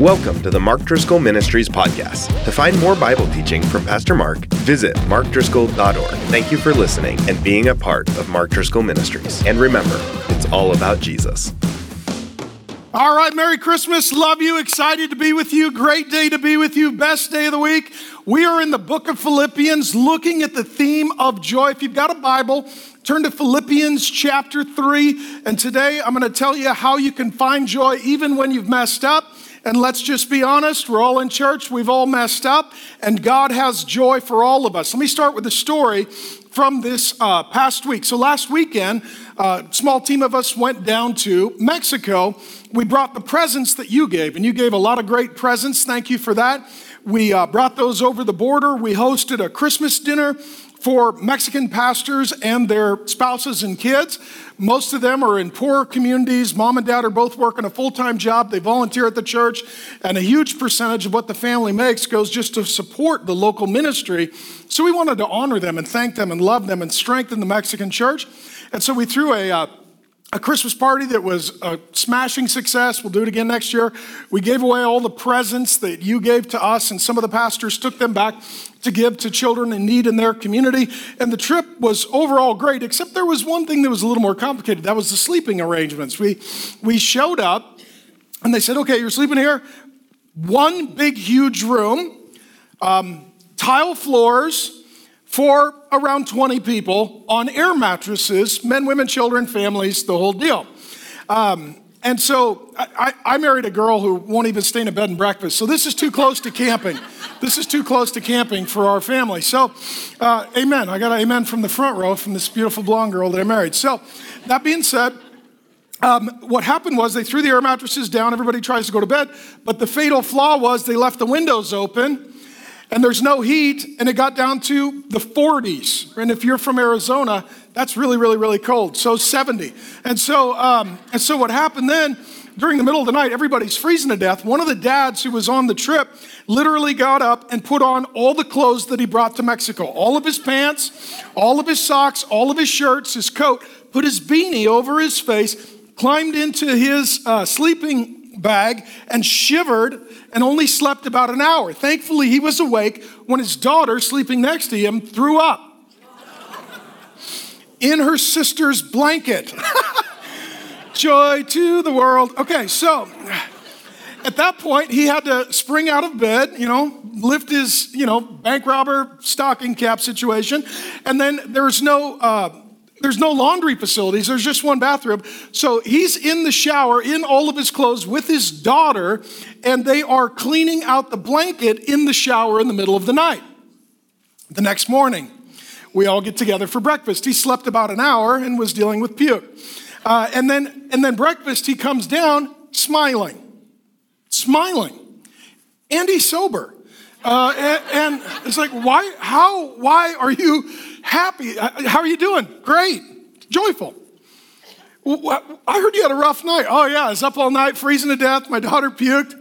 Welcome to the Mark Driscoll Ministries podcast. To find more Bible teaching from Pastor Mark, visit markdriscoll.org. Thank you for listening and being a part of Mark Driscoll Ministries. And remember, it's all about Jesus. All right, Merry Christmas. Love you. Excited to be with you. Great day to be with you. Best day of the week. We are in the book of Philippians looking at the theme of joy. If you've got a Bible, turn to Philippians chapter 3. And today I'm going to tell you how you can find joy even when you've messed up. And let's just be honest, we're all in church, we've all messed up, and God has joy for all of us. Let me start with a story from this uh, past week. So, last weekend, a uh, small team of us went down to Mexico. We brought the presents that you gave, and you gave a lot of great presents. Thank you for that. We uh, brought those over the border. We hosted a Christmas dinner for Mexican pastors and their spouses and kids. Most of them are in poor communities. Mom and dad are both working a full time job. They volunteer at the church, and a huge percentage of what the family makes goes just to support the local ministry. So we wanted to honor them and thank them and love them and strengthen the Mexican church. And so we threw a uh, a Christmas party that was a smashing success. We'll do it again next year. We gave away all the presents that you gave to us, and some of the pastors took them back to give to children in need in their community. And the trip was overall great, except there was one thing that was a little more complicated. That was the sleeping arrangements. We, we showed up, and they said, okay, you're sleeping here. One big, huge room, um, tile floors, for around 20 people on air mattresses men, women, children, families, the whole deal. Um, and so I, I, married a girl who won't even stay in a bed and breakfast. So this is too close to camping. this is too close to camping for our family. So, uh, amen. I got an amen from the front row from this beautiful blonde girl that I married. So, that being said, um, what happened was they threw the air mattresses down. Everybody tries to go to bed. But the fatal flaw was they left the windows open and there's no heat, and it got down to the 40s. And if you're from Arizona, that's really, really, really cold. So 70. And so, um, and so what happened then? During the middle of the night, everybody's freezing to death. One of the dads who was on the trip literally got up and put on all the clothes that he brought to Mexico all of his pants, all of his socks, all of his shirts, his coat, put his beanie over his face, climbed into his uh, sleeping bag and shivered and only slept about an hour. Thankfully, he was awake when his daughter, sleeping next to him, threw up in her sister's blanket. Joy to the world. Okay, so at that point, he had to spring out of bed, you know, lift his, you know, bank robber stocking cap situation. And then there's no, uh, there's no laundry facilities, there's just one bathroom. So he's in the shower in all of his clothes with his daughter, and they are cleaning out the blanket in the shower in the middle of the night. The next morning, we all get together for breakfast. He slept about an hour and was dealing with puke. Uh, and, then, and then breakfast, he comes down smiling, smiling. And he's sober. Uh, and, and it's like, why, how, why are you happy. Uh, how are you doing? Great. Joyful. I heard you had a rough night. Oh, yeah, I was up all night, freezing to death. My daughter puked.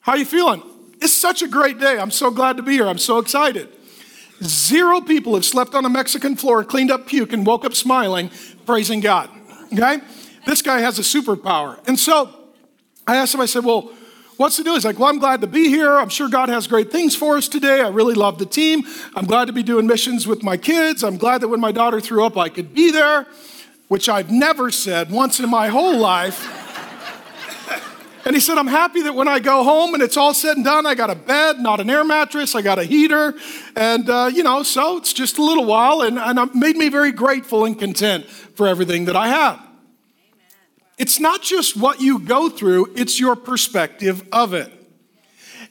How are you feeling? It's such a great day. I'm so glad to be here. I'm so excited. Zero people have slept on a Mexican floor, cleaned up puke, and woke up smiling, praising God. Okay? This guy has a superpower. And so I asked him, I said, Well, what's to do? He's like, Well, I'm glad to be here. I'm sure God has great things for us today. I really love the team. I'm glad to be doing missions with my kids. I'm glad that when my daughter threw up, I could be there, which I've never said once in my whole life. And he said, I'm happy that when I go home and it's all said and done, I got a bed, not an air mattress, I got a heater. And, uh, you know, so it's just a little while, and, and it made me very grateful and content for everything that I have. It's not just what you go through, it's your perspective of it.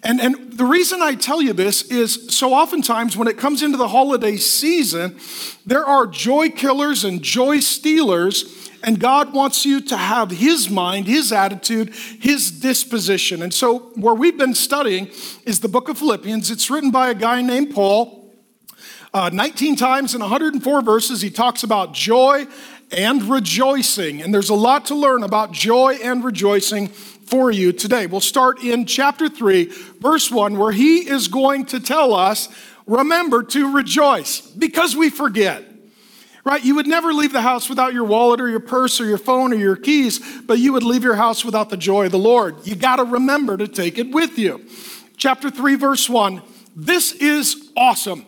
And, and the reason I tell you this is so oftentimes when it comes into the holiday season, there are joy killers and joy stealers, and God wants you to have His mind, His attitude, His disposition. And so, where we've been studying is the book of Philippians. It's written by a guy named Paul. Uh, 19 times in 104 verses, he talks about joy and rejoicing. And there's a lot to learn about joy and rejoicing for you today. We'll start in chapter 3, verse 1, where he is going to tell us remember to rejoice because we forget. right? You would never leave the house without your wallet or your purse or your phone or your keys, but you would leave your house without the joy of the Lord. You got to remember to take it with you. Chapter 3, verse 1. This is awesome.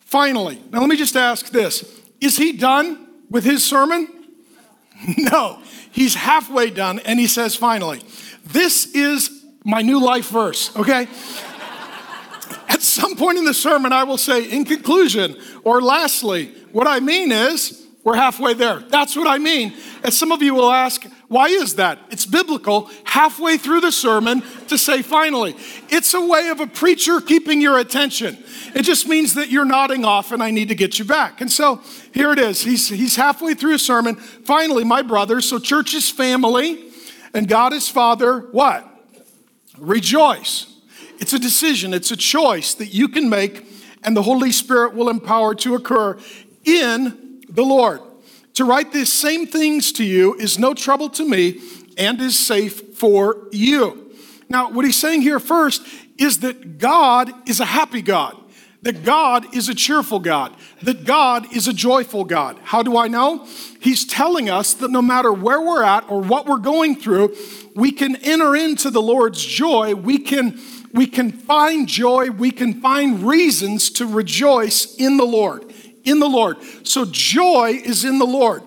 Finally, now let me just ask this Is he done with his sermon? No, he's halfway done, and he says, finally, this is my new life verse, okay? At some point in the sermon, I will say, in conclusion, or lastly, what I mean is, we're halfway there. That's what I mean. And some of you will ask, why is that? It's biblical, halfway through the sermon to say finally. It's a way of a preacher keeping your attention. It just means that you're nodding off and I need to get you back. And so here it is. He's, he's halfway through a sermon. Finally, my brother, so church is family and God is father, what? Rejoice. It's a decision, it's a choice that you can make, and the Holy Spirit will empower to occur in the Lord. To write these same things to you is no trouble to me and is safe for you. Now, what he's saying here first is that God is a happy God that God is a cheerful God, that God is a joyful God. How do I know? He's telling us that no matter where we're at or what we're going through, we can enter into the Lord's joy. We can, we can find joy. We can find reasons to rejoice in the Lord. In the Lord. So joy is in the Lord.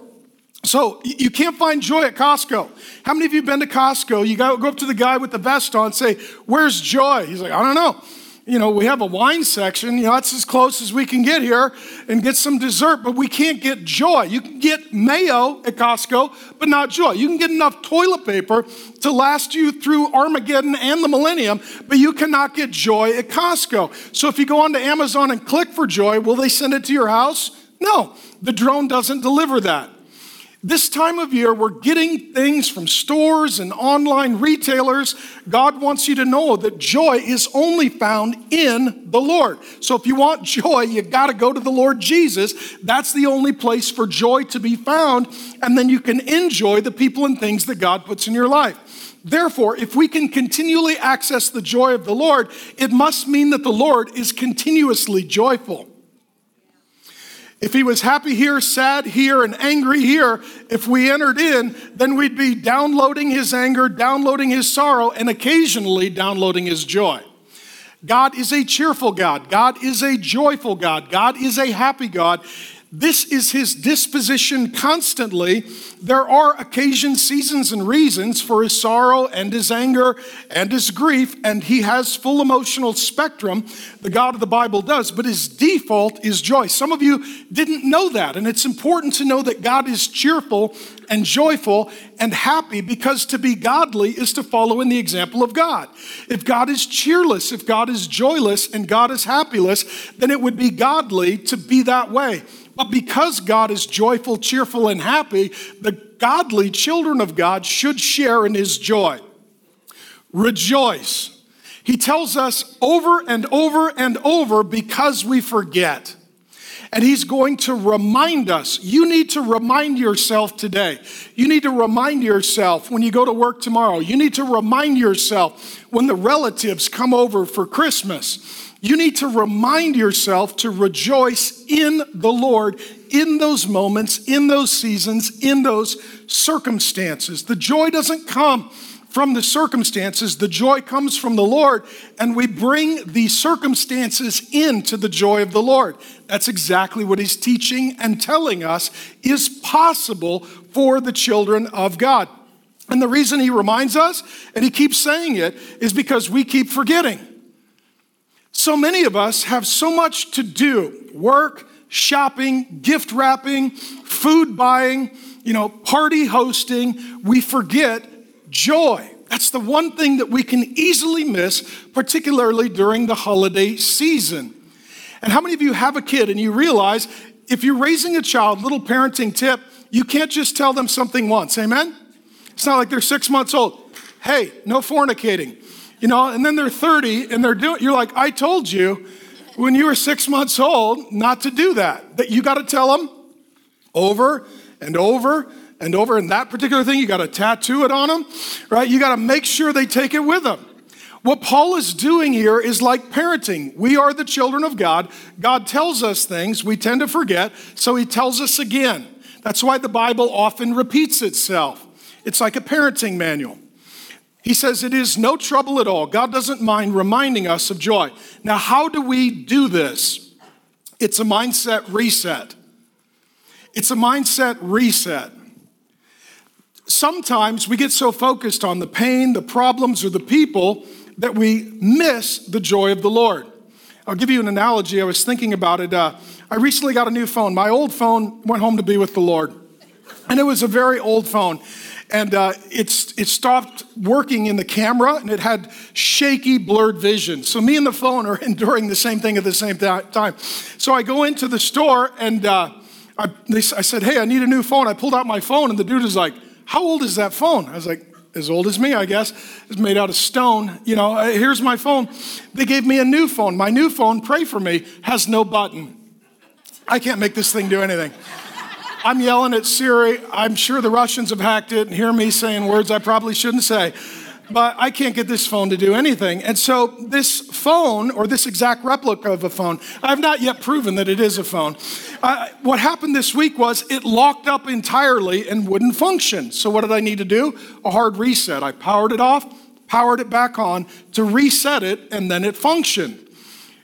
So you can't find joy at Costco. How many of you been to Costco? You go up to the guy with the vest on say, Where's joy? He's like, I don't know you know, we have a wine section, you know, that's as close as we can get here and get some dessert, but we can't get joy. You can get mayo at Costco, but not joy. You can get enough toilet paper to last you through Armageddon and the millennium, but you cannot get joy at Costco. So if you go onto Amazon and click for joy, will they send it to your house? No, the drone doesn't deliver that. This time of year, we're getting things from stores and online retailers. God wants you to know that joy is only found in the Lord. So if you want joy, you got to go to the Lord Jesus. That's the only place for joy to be found. And then you can enjoy the people and things that God puts in your life. Therefore, if we can continually access the joy of the Lord, it must mean that the Lord is continuously joyful. If he was happy here, sad here, and angry here, if we entered in, then we'd be downloading his anger, downloading his sorrow, and occasionally downloading his joy. God is a cheerful God. God is a joyful God. God is a happy God. This is his disposition constantly. There are occasions, seasons, and reasons for his sorrow and his anger and his grief, and he has full emotional spectrum. The God of the Bible does, but his default is joy. Some of you didn't know that, and it's important to know that God is cheerful and joyful and happy because to be godly is to follow in the example of God. If God is cheerless, if God is joyless, and God is happyless, then it would be godly to be that way. Because God is joyful, cheerful, and happy, the godly children of God should share in his joy. Rejoice. He tells us over and over and over because we forget. And he's going to remind us. You need to remind yourself today. You need to remind yourself when you go to work tomorrow. You need to remind yourself when the relatives come over for Christmas. You need to remind yourself to rejoice in the Lord in those moments, in those seasons, in those circumstances. The joy doesn't come from the circumstances, the joy comes from the Lord, and we bring the circumstances into the joy of the Lord. That's exactly what he's teaching and telling us is possible for the children of God. And the reason he reminds us, and he keeps saying it, is because we keep forgetting. So many of us have so much to do work, shopping, gift wrapping, food buying, you know, party hosting. We forget joy. That's the one thing that we can easily miss, particularly during the holiday season. And how many of you have a kid and you realize if you're raising a child, little parenting tip, you can't just tell them something once, amen? It's not like they're six months old. Hey, no fornicating you know, and then they're 30 and they're doing, you're like, I told you when you were six months old not to do that. That you got to tell them over and over and over. And that particular thing, you got to tattoo it on them, right? You got to make sure they take it with them. What Paul is doing here is like parenting. We are the children of God. God tells us things, we tend to forget, so he tells us again. That's why the Bible often repeats itself. It's like a parenting manual. He says it is no trouble at all. God doesn't mind reminding us of joy. Now, how do we do this? It's a mindset reset. It's a mindset reset. Sometimes we get so focused on the pain, the problems, or the people that we miss the joy of the Lord. I'll give you an analogy. I was thinking about it. Uh, I recently got a new phone. My old phone went home to be with the Lord, and it was a very old phone. And uh, it's, it stopped working in the camera and it had shaky, blurred vision. So, me and the phone are enduring the same thing at the same time. So, I go into the store and uh, I, they, I said, Hey, I need a new phone. I pulled out my phone, and the dude is like, How old is that phone? I was like, as old as me, I guess. It's made out of stone. You know, uh, here's my phone. They gave me a new phone. My new phone, pray for me, has no button. I can't make this thing do anything. I'm yelling at Siri. I'm sure the Russians have hacked it and hear me saying words I probably shouldn't say. But I can't get this phone to do anything. And so, this phone, or this exact replica of a phone, I've not yet proven that it is a phone. Uh, what happened this week was it locked up entirely and wouldn't function. So, what did I need to do? A hard reset. I powered it off, powered it back on to reset it, and then it functioned.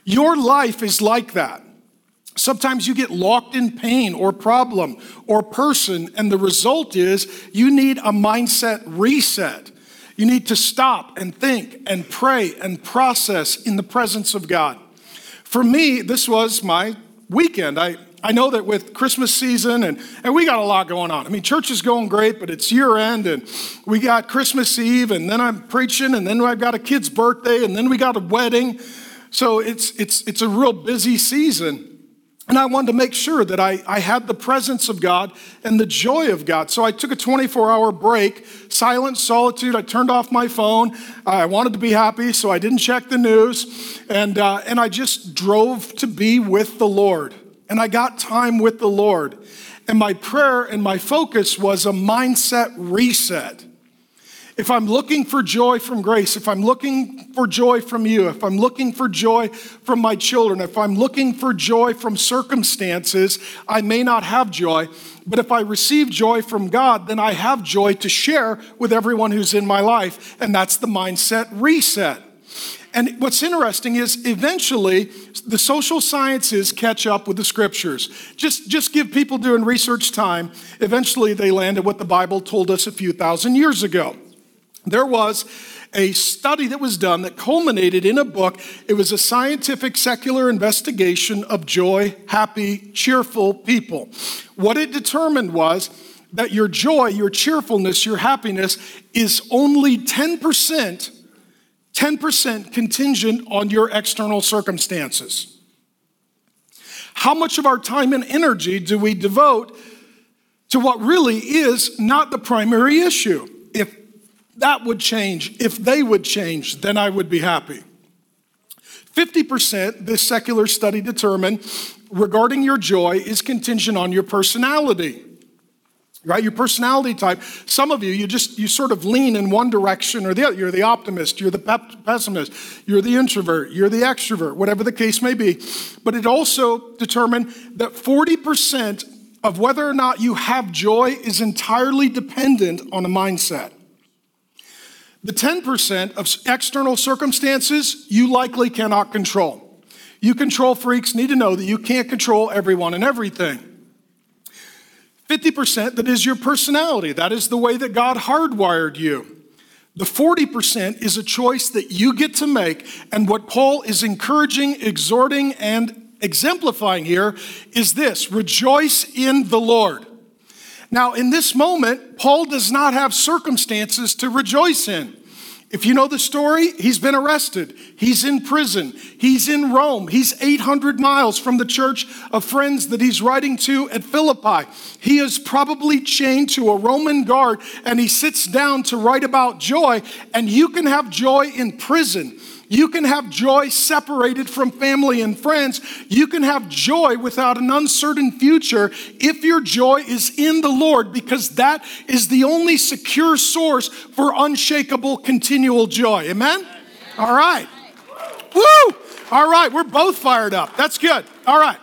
Your life is like that. Sometimes you get locked in pain or problem or person, and the result is you need a mindset reset. You need to stop and think and pray and process in the presence of God. For me, this was my weekend. I, I know that with Christmas season and, and we got a lot going on. I mean, church is going great, but it's year end and we got Christmas Eve and then I'm preaching and then I've got a kid's birthday and then we got a wedding. So it's, it's, it's a real busy season. And I wanted to make sure that I, I had the presence of God and the joy of God. So I took a 24 hour break, silent solitude. I turned off my phone. I wanted to be happy, so I didn't check the news. And, uh, and I just drove to be with the Lord. And I got time with the Lord. And my prayer and my focus was a mindset reset. If I'm looking for joy from grace, if I'm looking for joy from you, if I'm looking for joy from my children, if I'm looking for joy from circumstances, I may not have joy. But if I receive joy from God, then I have joy to share with everyone who's in my life. And that's the mindset reset. And what's interesting is eventually the social sciences catch up with the scriptures. Just, just give people doing research time. Eventually they land at what the Bible told us a few thousand years ago. There was a study that was done that culminated in a book. It was a scientific secular investigation of joy, happy, cheerful people. What it determined was that your joy, your cheerfulness, your happiness is only 10%, 10% contingent on your external circumstances. How much of our time and energy do we devote to what really is not the primary issue? That would change, if they would change, then I would be happy. 50%, this secular study determined, regarding your joy is contingent on your personality. Right? Your personality type. Some of you, you just, you sort of lean in one direction or the other. You're the optimist, you're the pessimist, you're the introvert, you're the extrovert, whatever the case may be. But it also determined that 40% of whether or not you have joy is entirely dependent on a mindset. The 10% of external circumstances you likely cannot control. You control freaks need to know that you can't control everyone and everything. 50% that is your personality, that is the way that God hardwired you. The 40% is a choice that you get to make. And what Paul is encouraging, exhorting, and exemplifying here is this rejoice in the Lord. Now, in this moment, Paul does not have circumstances to rejoice in. If you know the story, he's been arrested. He's in prison. He's in Rome. He's 800 miles from the church of friends that he's writing to at Philippi. He is probably chained to a Roman guard and he sits down to write about joy. And you can have joy in prison. You can have joy separated from family and friends. You can have joy without an uncertain future if your joy is in the Lord, because that is the only secure source for unshakable, continual joy. Amen? All right. Woo! All right, we're both fired up. That's good. All right.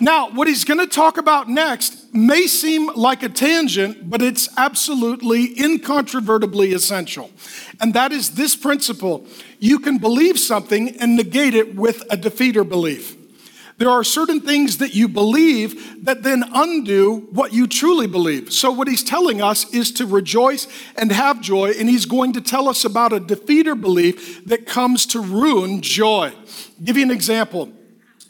Now, what he's going to talk about next may seem like a tangent, but it's absolutely incontrovertibly essential. And that is this principle you can believe something and negate it with a defeater belief. There are certain things that you believe that then undo what you truly believe. So, what he's telling us is to rejoice and have joy, and he's going to tell us about a defeater belief that comes to ruin joy. I'll give you an example.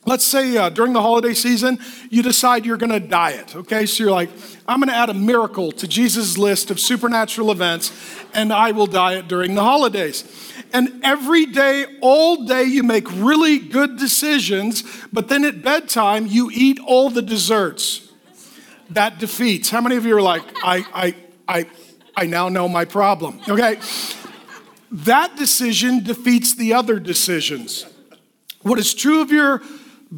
Let's say uh, during the holiday season, you decide you're gonna diet, okay? So you're like, I'm gonna add a miracle to Jesus' list of supernatural events, and I will diet during the holidays. And every day, all day, you make really good decisions, but then at bedtime, you eat all the desserts. That defeats. How many of you are like, I, I, I, I now know my problem, okay? That decision defeats the other decisions. What is true of your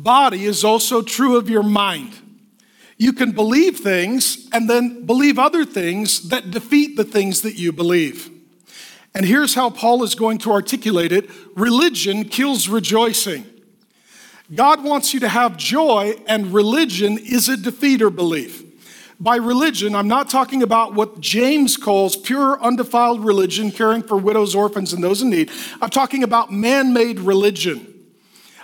body is also true of your mind. You can believe things and then believe other things that defeat the things that you believe. And here's how Paul is going to articulate it religion kills rejoicing. God wants you to have joy, and religion is a defeater belief. By religion, I'm not talking about what James calls pure, undefiled religion, caring for widows, orphans, and those in need. I'm talking about man made religion.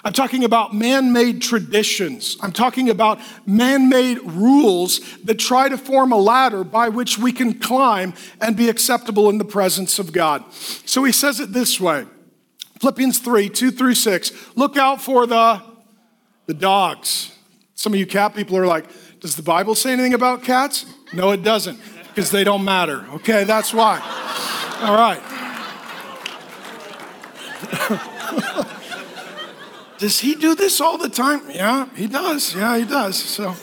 I'm talking about man made traditions. I'm talking about man made rules that try to form a ladder by which we can climb and be acceptable in the presence of God. So he says it this way Philippians 3 2 through 6. Look out for the, the dogs. Some of you cat people are like, Does the Bible say anything about cats? No, it doesn't, because they don't matter. Okay, that's why. All right. Does he do this all the time? Yeah, he does. Yeah, he does. So,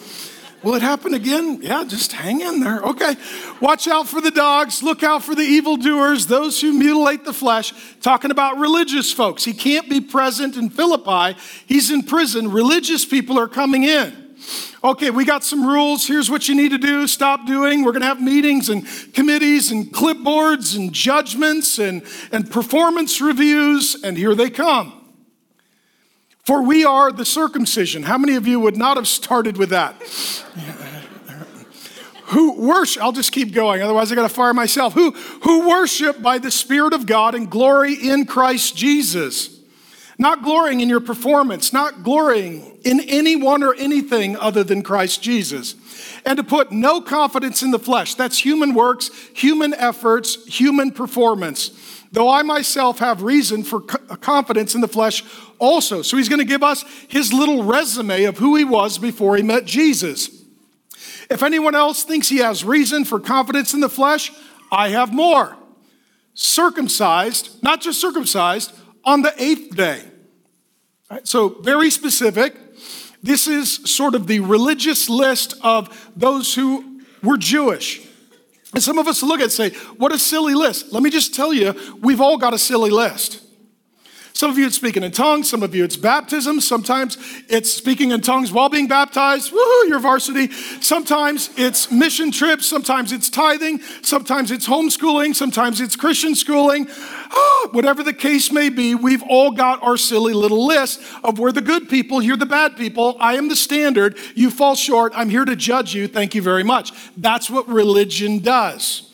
will it happen again? Yeah, just hang in there. Okay. Watch out for the dogs. Look out for the evildoers, those who mutilate the flesh. Talking about religious folks. He can't be present in Philippi. He's in prison. Religious people are coming in. Okay, we got some rules. Here's what you need to do. Stop doing. We're going to have meetings and committees and clipboards and judgments and, and performance reviews. And here they come. For we are the circumcision. How many of you would not have started with that? who worship, I'll just keep going, otherwise I gotta fire myself. Who, who worship by the Spirit of God and glory in Christ Jesus. Not glorying in your performance, not glorying in anyone or anything other than Christ Jesus. And to put no confidence in the flesh. That's human works, human efforts, human performance though I myself have reason for confidence in the flesh also. So he's going to give us his little resume of who he was before he met Jesus. If anyone else thinks he has reason for confidence in the flesh, I have more. Circumcised, not just circumcised, on the eighth day. Right, so, very specific. This is sort of the religious list of those who were Jewish. And some of us look at it and say, what a silly list. Let me just tell you, we've all got a silly list. Some of you it's speaking in tongues, some of you it's baptism, sometimes it's speaking in tongues while being baptized. Woohoo, you're varsity. Sometimes it's mission trips, sometimes it's tithing, sometimes it's homeschooling, sometimes it's Christian schooling. Oh, whatever the case may be, we've all got our silly little list of we're the good people, you're the bad people, I am the standard, you fall short, I'm here to judge you, thank you very much. That's what religion does.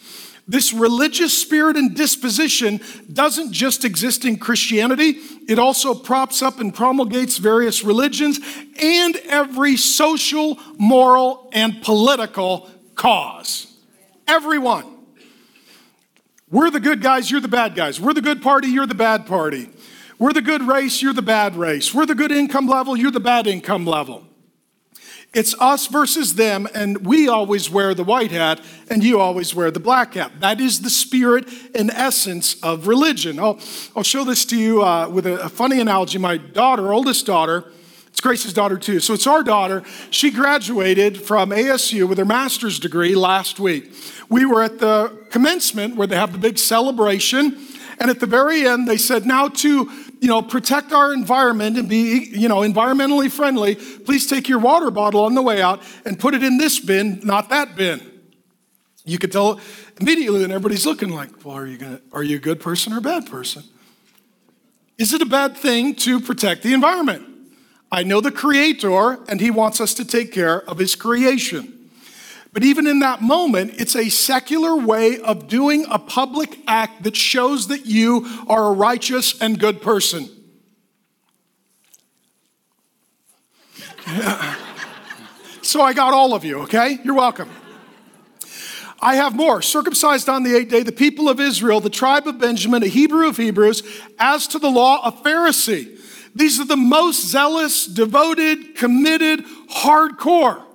This religious spirit and disposition doesn't just exist in Christianity, it also props up and promulgates various religions and every social, moral, and political cause. Everyone. We're the good guys, you're the bad guys. We're the good party, you're the bad party. We're the good race, you're the bad race. We're the good income level, you're the bad income level. It's us versus them, and we always wear the white hat, and you always wear the black hat. That is the spirit and essence of religion. I'll, I'll show this to you uh, with a, a funny analogy. My daughter, oldest daughter, it's Grace's daughter too. So it's our daughter. She graduated from ASU with her master's degree last week. We were at the commencement where they have the big celebration. And at the very end, they said, now to you know, protect our environment and be, you know, environmentally friendly, please take your water bottle on the way out and put it in this bin, not that bin. You could tell immediately, and everybody's looking like, well, are you gonna, are you a good person or a bad person? Is it a bad thing to protect the environment? I know the Creator, and He wants us to take care of His creation. But even in that moment, it's a secular way of doing a public act that shows that you are a righteous and good person. so I got all of you, okay? You're welcome. I have more. Circumcised on the eighth day, the people of Israel, the tribe of Benjamin, a Hebrew of Hebrews, as to the law, a Pharisee. These are the most zealous, devoted, committed, hardcore.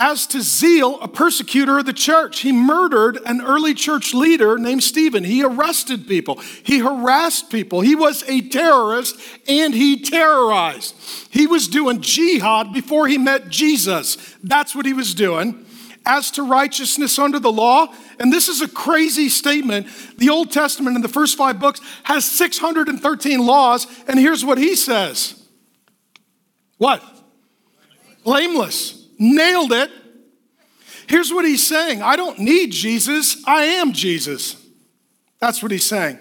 As to zeal, a persecutor of the church, he murdered an early church leader named Stephen. He arrested people, he harassed people, he was a terrorist, and he terrorized. He was doing jihad before he met Jesus. That's what he was doing. As to righteousness under the law, and this is a crazy statement. The Old Testament in the first five books has 613 laws, and here's what he says What? Blameless. Nailed it. Here's what he's saying I don't need Jesus, I am Jesus. That's what he's saying.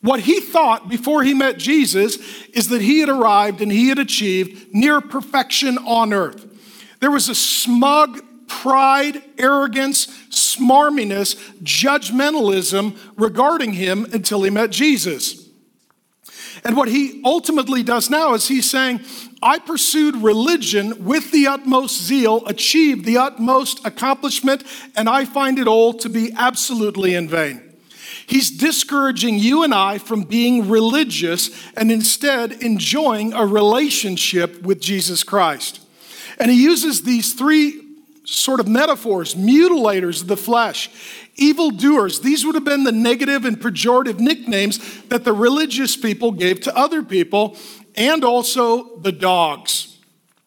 What he thought before he met Jesus is that he had arrived and he had achieved near perfection on earth. There was a smug pride, arrogance, smarminess, judgmentalism regarding him until he met Jesus. And what he ultimately does now is he's saying, I pursued religion with the utmost zeal, achieved the utmost accomplishment, and I find it all to be absolutely in vain. He's discouraging you and I from being religious and instead enjoying a relationship with Jesus Christ. And he uses these three sort of metaphors mutilators of the flesh, evildoers. These would have been the negative and pejorative nicknames that the religious people gave to other people, and also the dogs.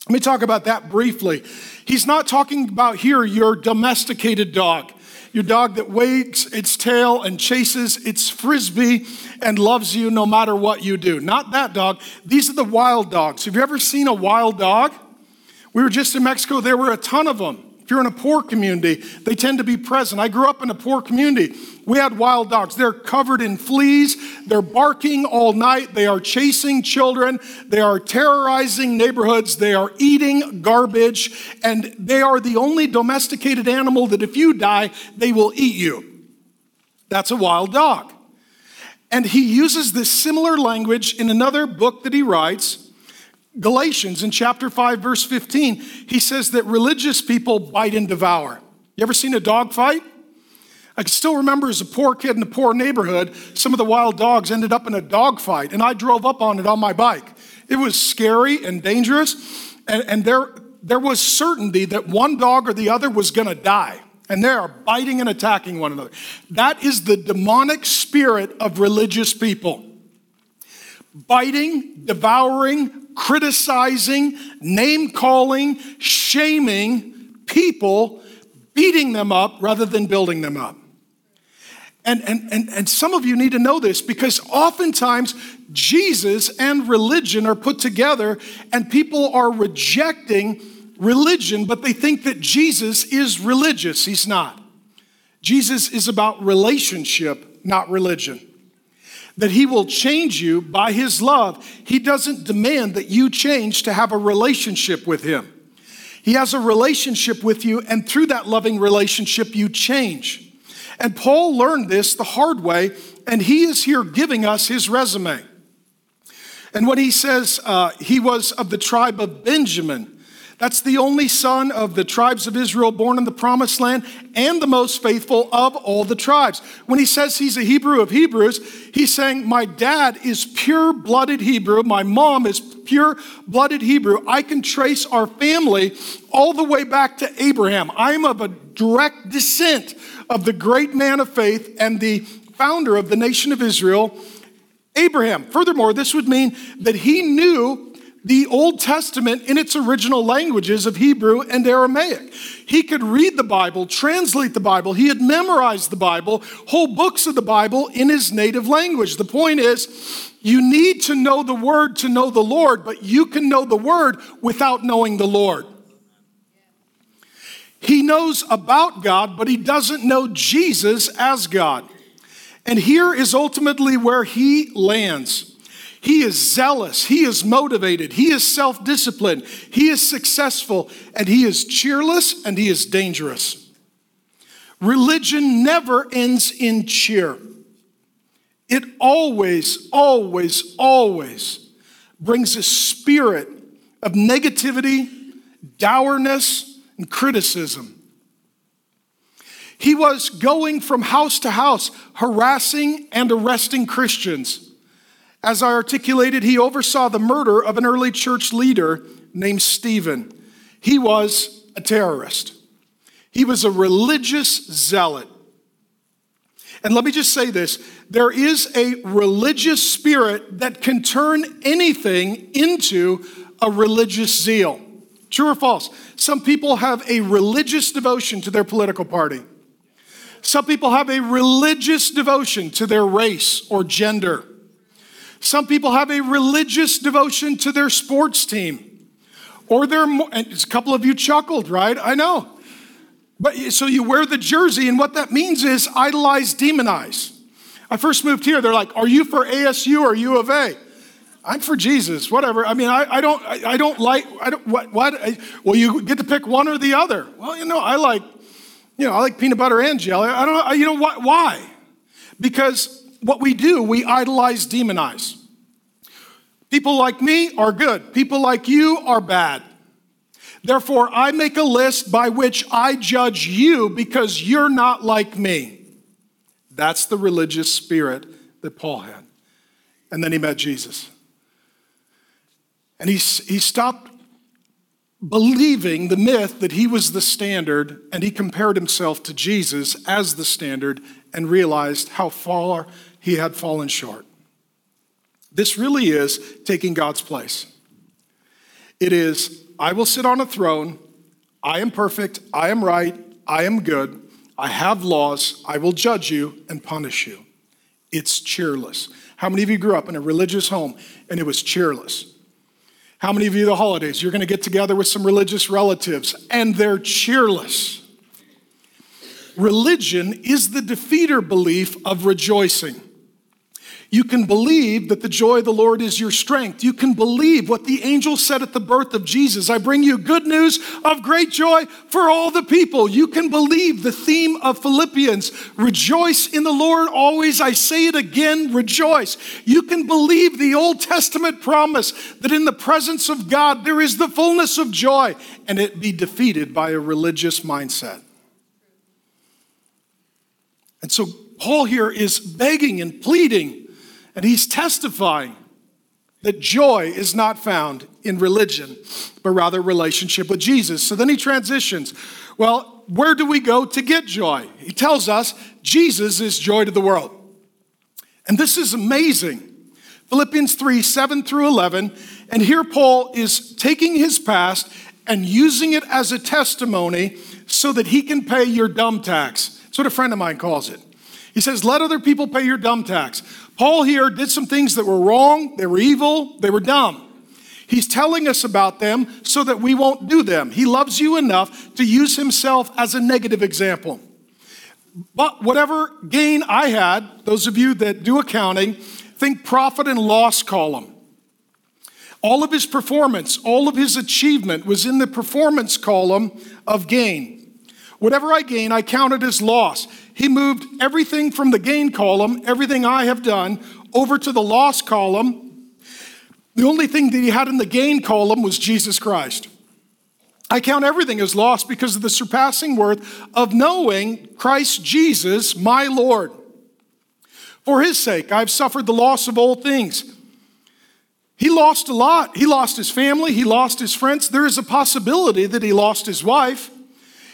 Let me talk about that briefly. He's not talking about here your domesticated dog, your dog that wags its tail and chases its frisbee and loves you no matter what you do. Not that dog. These are the wild dogs. Have you ever seen a wild dog? We were just in Mexico, there were a ton of them. If you're in a poor community, they tend to be present. I grew up in a poor community. We had wild dogs. They're covered in fleas. They're barking all night. They are chasing children. They are terrorizing neighborhoods. They are eating garbage. And they are the only domesticated animal that if you die, they will eat you. That's a wild dog. And he uses this similar language in another book that he writes Galatians in chapter 5, verse 15, he says that religious people bite and devour. You ever seen a dog fight? I can still remember as a poor kid in a poor neighborhood, some of the wild dogs ended up in a dog fight, and I drove up on it on my bike. It was scary and dangerous, and, and there, there was certainty that one dog or the other was gonna die, and they are biting and attacking one another. That is the demonic spirit of religious people biting, devouring, criticizing, name calling, shaming people, beating them up rather than building them up. And, and, and, and some of you need to know this because oftentimes Jesus and religion are put together and people are rejecting religion, but they think that Jesus is religious. He's not. Jesus is about relationship, not religion that He will change you by His love. He doesn't demand that you change to have a relationship with Him. He has a relationship with you, and through that loving relationship, you change. And Paul learned this the hard way, and he is here giving us his resume. And when he says uh, he was of the tribe of Benjamin, that's the only son of the tribes of Israel born in the promised land and the most faithful of all the tribes. When he says he's a Hebrew of Hebrews, he's saying, My dad is pure blooded Hebrew, my mom is pure blooded Hebrew. I can trace our family all the way back to Abraham. I'm of a direct descent of the great man of faith and the founder of the nation of Israel, Abraham. Furthermore, this would mean that he knew the Old Testament in its original languages of Hebrew and Aramaic. He could read the Bible, translate the Bible, he had memorized the Bible, whole books of the Bible in his native language. The point is, you need to know the Word to know the Lord, but you can know the Word without knowing the Lord. He knows about God, but he doesn't know Jesus as God. And here is ultimately where he lands. He is zealous, he is motivated, he is self disciplined, he is successful, and he is cheerless and he is dangerous. Religion never ends in cheer. It always, always, always brings a spirit of negativity, dourness, and criticism. He was going from house to house, harassing and arresting Christians. As I articulated, he oversaw the murder of an early church leader named Stephen. He was a terrorist, he was a religious zealot. And let me just say this there is a religious spirit that can turn anything into a religious zeal. True or false? Some people have a religious devotion to their political party. Some people have a religious devotion to their race or gender. Some people have a religious devotion to their sports team. Or they're, and a couple of you chuckled, right? I know. But so you wear the jersey, and what that means is idolize, demonize. I first moved here, they're like, Are you for ASU or U of A? I'm for Jesus, whatever. I mean, I, I don't, I, I, don't like, I don't, what, what? I, well, you get to pick one or the other. Well, you know, I like you know, I like peanut butter and jelly. I don't know, you know what, why? Because what we do, we idolize, demonize. People like me are good. People like you are bad. Therefore, I make a list by which I judge you because you're not like me. That's the religious spirit that Paul had. And then he met Jesus. And he, he stopped believing the myth that he was the standard and he compared himself to Jesus as the standard and realized how far he had fallen short. This really is taking God's place. It is, I will sit on a throne, I am perfect, I am right, I am good, I have laws, I will judge you and punish you. It's cheerless. How many of you grew up in a religious home and it was cheerless? How many of you, the holidays, you're going to get together with some religious relatives and they're cheerless? Religion is the defeater belief of rejoicing. You can believe that the joy of the Lord is your strength. You can believe what the angel said at the birth of Jesus I bring you good news of great joy for all the people. You can believe the theme of Philippians rejoice in the Lord always. I say it again, rejoice. You can believe the Old Testament promise that in the presence of God there is the fullness of joy and it be defeated by a religious mindset. And so Paul here is begging and pleading and he's testifying that joy is not found in religion, but rather relationship with Jesus. So then he transitions. Well, where do we go to get joy? He tells us Jesus is joy to the world. And this is amazing. Philippians 3 7 through 11. And here Paul is taking his past and using it as a testimony so that he can pay your dumb tax. That's what a friend of mine calls it. He says, Let other people pay your dumb tax. Paul here did some things that were wrong, they were evil, they were dumb. He's telling us about them so that we won't do them. He loves you enough to use himself as a negative example. But whatever gain I had, those of you that do accounting, think profit and loss column. All of his performance, all of his achievement was in the performance column of gain. Whatever I gain, I count it as loss. He moved everything from the gain column, everything I have done, over to the loss column. The only thing that he had in the gain column was Jesus Christ. I count everything as loss because of the surpassing worth of knowing Christ Jesus, my Lord. For his sake, I've suffered the loss of all things. He lost a lot. He lost his family, he lost his friends. There is a possibility that he lost his wife.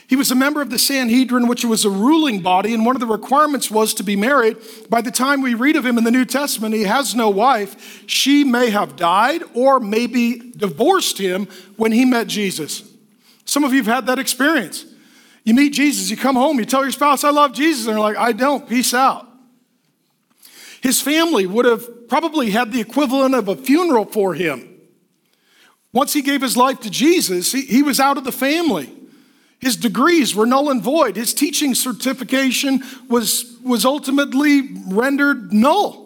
He was a member of the Sanhedrin, which was a ruling body, and one of the requirements was to be married. By the time we read of him in the New Testament, he has no wife. She may have died or maybe divorced him when he met Jesus. Some of you have had that experience. You meet Jesus, you come home, you tell your spouse, I love Jesus, and they're like, I don't, peace out. His family would have probably had the equivalent of a funeral for him. Once he gave his life to Jesus, he, he was out of the family. His degrees were null and void. His teaching certification was, was ultimately rendered null.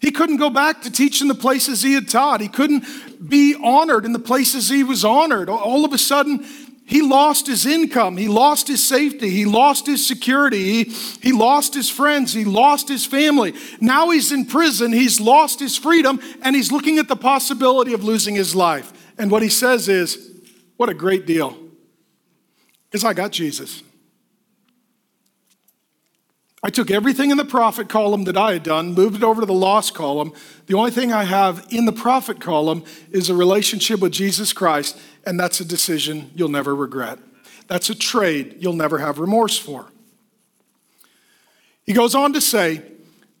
He couldn't go back to teach in the places he had taught. He couldn't be honored in the places he was honored. All of a sudden, he lost his income. He lost his safety. He lost his security. He, he lost his friends. He lost his family. Now he's in prison. He's lost his freedom and he's looking at the possibility of losing his life. And what he says is, What a great deal. Because I got Jesus. I took everything in the profit column that I had done, moved it over to the loss column. The only thing I have in the profit column is a relationship with Jesus Christ, and that's a decision you'll never regret. That's a trade you'll never have remorse for. He goes on to say,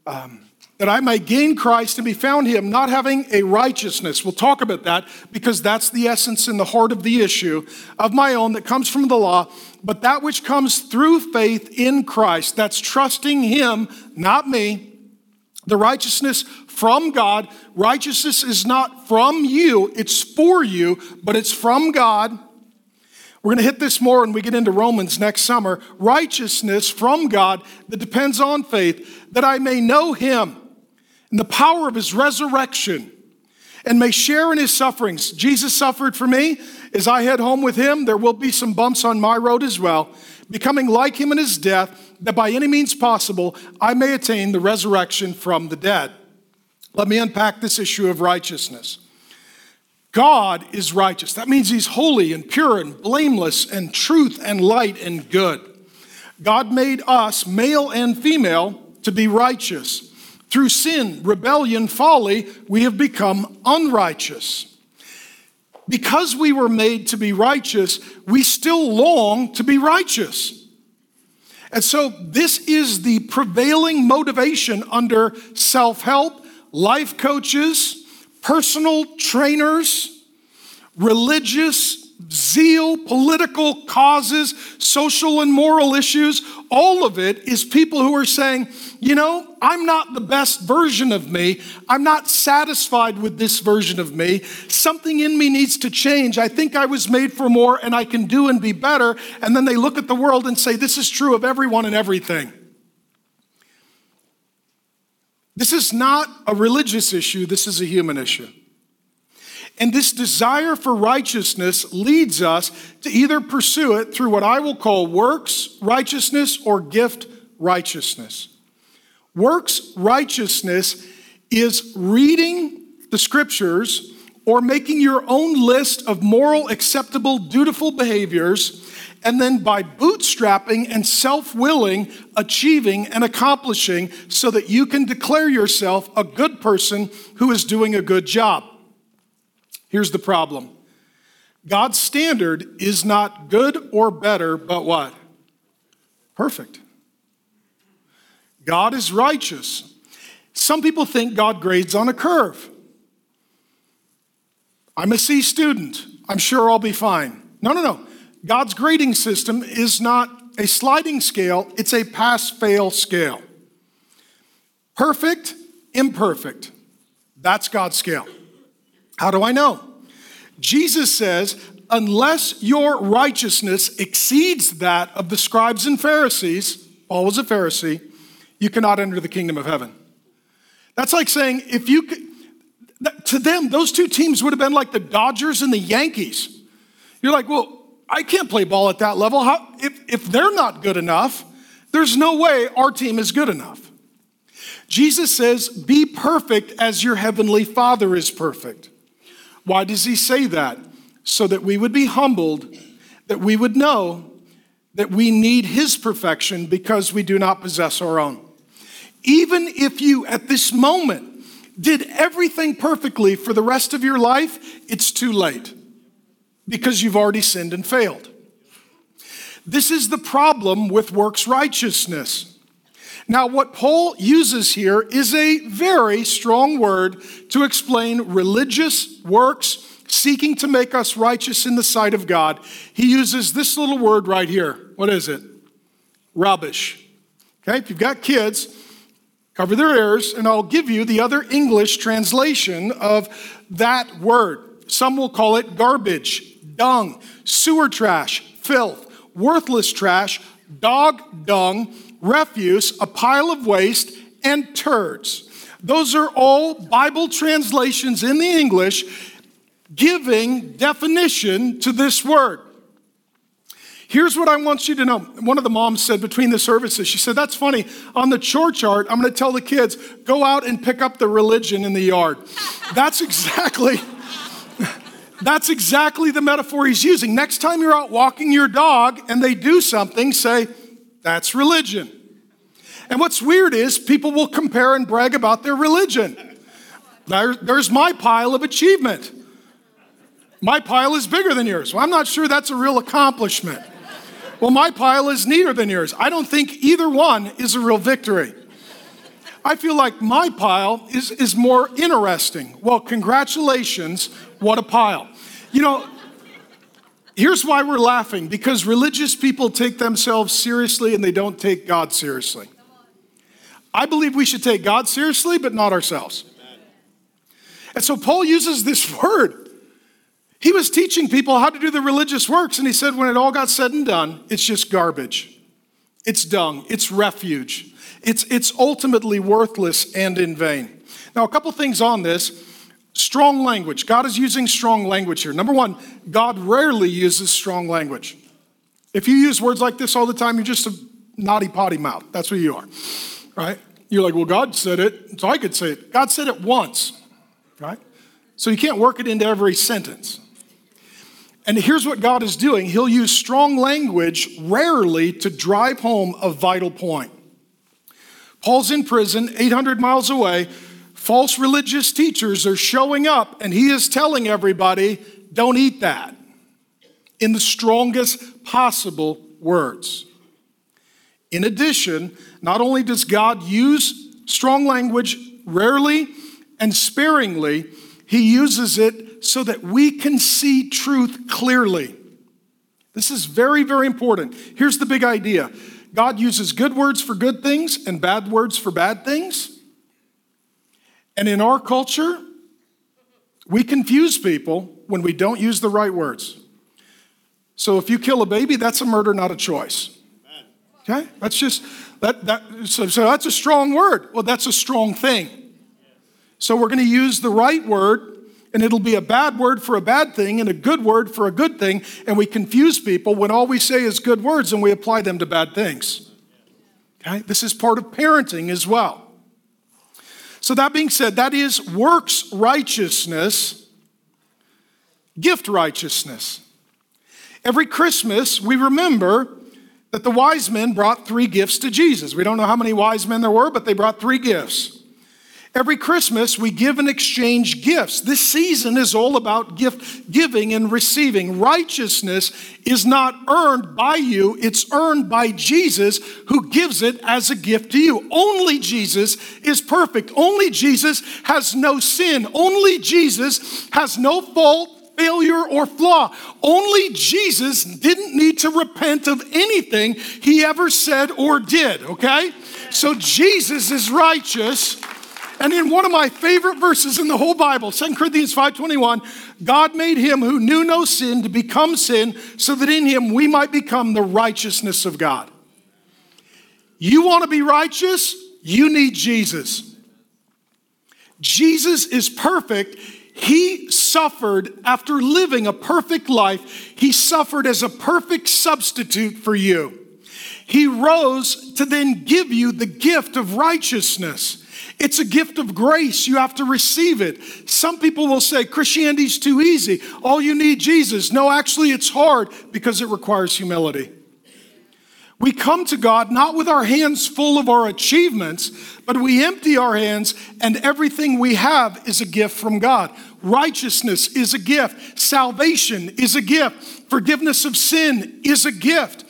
um, that I may gain Christ and be found him, not having a righteousness. We'll talk about that because that's the essence and the heart of the issue of my own that comes from the law, but that which comes through faith in Christ. That's trusting him, not me. The righteousness from God. Righteousness is not from you, it's for you, but it's from God. We're going to hit this more when we get into Romans next summer. Righteousness from God that depends on faith, that I may know him and the power of his resurrection and may share in his sufferings. Jesus suffered for me. As I head home with him, there will be some bumps on my road as well, becoming like him in his death, that by any means possible I may attain the resurrection from the dead. Let me unpack this issue of righteousness. God is righteous. That means he's holy and pure and blameless and truth and light and good. God made us, male and female, to be righteous. Through sin, rebellion, folly, we have become unrighteous. Because we were made to be righteous, we still long to be righteous. And so, this is the prevailing motivation under self help, life coaches, personal trainers, religious zeal, political causes, social and moral issues, all of it is people who are saying, you know, I'm not the best version of me. I'm not satisfied with this version of me. Something in me needs to change. I think I was made for more and I can do and be better. And then they look at the world and say, this is true of everyone and everything. This is not a religious issue, this is a human issue. And this desire for righteousness leads us to either pursue it through what I will call works righteousness or gift righteousness. Works righteousness is reading the scriptures or making your own list of moral, acceptable, dutiful behaviors, and then by bootstrapping and self willing, achieving and accomplishing so that you can declare yourself a good person who is doing a good job. Here's the problem God's standard is not good or better, but what? Perfect. God is righteous. Some people think God grades on a curve. I'm a C student. I'm sure I'll be fine. No, no, no. God's grading system is not a sliding scale, it's a pass fail scale. Perfect, imperfect. That's God's scale. How do I know? Jesus says, unless your righteousness exceeds that of the scribes and Pharisees, Paul was a Pharisee, you cannot enter the kingdom of heaven. That's like saying, if you could, to them, those two teams would have been like the Dodgers and the Yankees. You're like, well, I can't play ball at that level. How, if, if they're not good enough, there's no way our team is good enough. Jesus says, Be perfect as your heavenly Father is perfect. Why does he say that? So that we would be humbled, that we would know that we need his perfection because we do not possess our own. Even if you at this moment did everything perfectly for the rest of your life, it's too late because you've already sinned and failed. This is the problem with works righteousness. Now, what Paul uses here is a very strong word to explain religious works seeking to make us righteous in the sight of God. He uses this little word right here. What is it? Rubbish. Okay, if you've got kids, cover their ears, and I'll give you the other English translation of that word. Some will call it garbage, dung, sewer trash, filth, worthless trash, dog dung, refuse, a pile of waste, and turds. Those are all Bible translations in the English giving definition to this word. Here's what I want you to know. One of the moms said between the services, she said, That's funny. On the chore chart, I'm going to tell the kids, go out and pick up the religion in the yard. That's exactly. That's exactly the metaphor he's using. Next time you're out walking your dog and they do something, say, That's religion. And what's weird is people will compare and brag about their religion. there's my pile of achievement. My pile is bigger than yours. Well, I'm not sure that's a real accomplishment. Well, my pile is neater than yours. I don't think either one is a real victory. I feel like my pile is, is more interesting. Well, congratulations, what a pile. You know, here's why we're laughing because religious people take themselves seriously and they don't take God seriously. I believe we should take God seriously, but not ourselves. And so Paul uses this word. He was teaching people how to do the religious works, and he said, when it all got said and done, it's just garbage. It's dung. It's refuge. It's, it's ultimately worthless and in vain. Now, a couple things on this. Strong language. God is using strong language here. Number one, God rarely uses strong language. If you use words like this all the time, you're just a naughty potty mouth. That's what you are right? You're like, well, God said it, so I could say it. God said it once, right? So you can't work it into every sentence. And here's what God is doing He'll use strong language rarely to drive home a vital point. Paul's in prison, 800 miles away. False religious teachers are showing up, and he is telling everybody, don't eat that, in the strongest possible words. In addition, not only does God use strong language rarely and sparingly, he uses it so that we can see truth clearly. This is very, very important. Here's the big idea God uses good words for good things and bad words for bad things. And in our culture, we confuse people when we don't use the right words. So if you kill a baby, that's a murder, not a choice. Okay? That's just, that, that, so, so that's a strong word. Well, that's a strong thing. So we're going to use the right word, and it'll be a bad word for a bad thing and a good word for a good thing, and we confuse people when all we say is good words and we apply them to bad things. Okay? This is part of parenting as well. So, that being said, that is works righteousness, gift righteousness. Every Christmas, we remember that the wise men brought three gifts to Jesus. We don't know how many wise men there were, but they brought three gifts. Every Christmas, we give and exchange gifts. This season is all about gift giving and receiving. Righteousness is not earned by you, it's earned by Jesus who gives it as a gift to you. Only Jesus is perfect. Only Jesus has no sin. Only Jesus has no fault failure or flaw. Only Jesus didn't need to repent of anything he ever said or did, okay? So Jesus is righteous. And in one of my favorite verses in the whole Bible, 2 Corinthians 5:21, God made him who knew no sin to become sin so that in him we might become the righteousness of God. You want to be righteous? You need Jesus. Jesus is perfect. He suffered after living a perfect life. He suffered as a perfect substitute for you. He rose to then give you the gift of righteousness. It's a gift of grace. You have to receive it. Some people will say Christianity's too easy. All you need Jesus. No, actually, it's hard because it requires humility. We come to God not with our hands full of our achievements, but we empty our hands and everything we have is a gift from God. Righteousness is a gift. Salvation is a gift. Forgiveness of sin is a gift.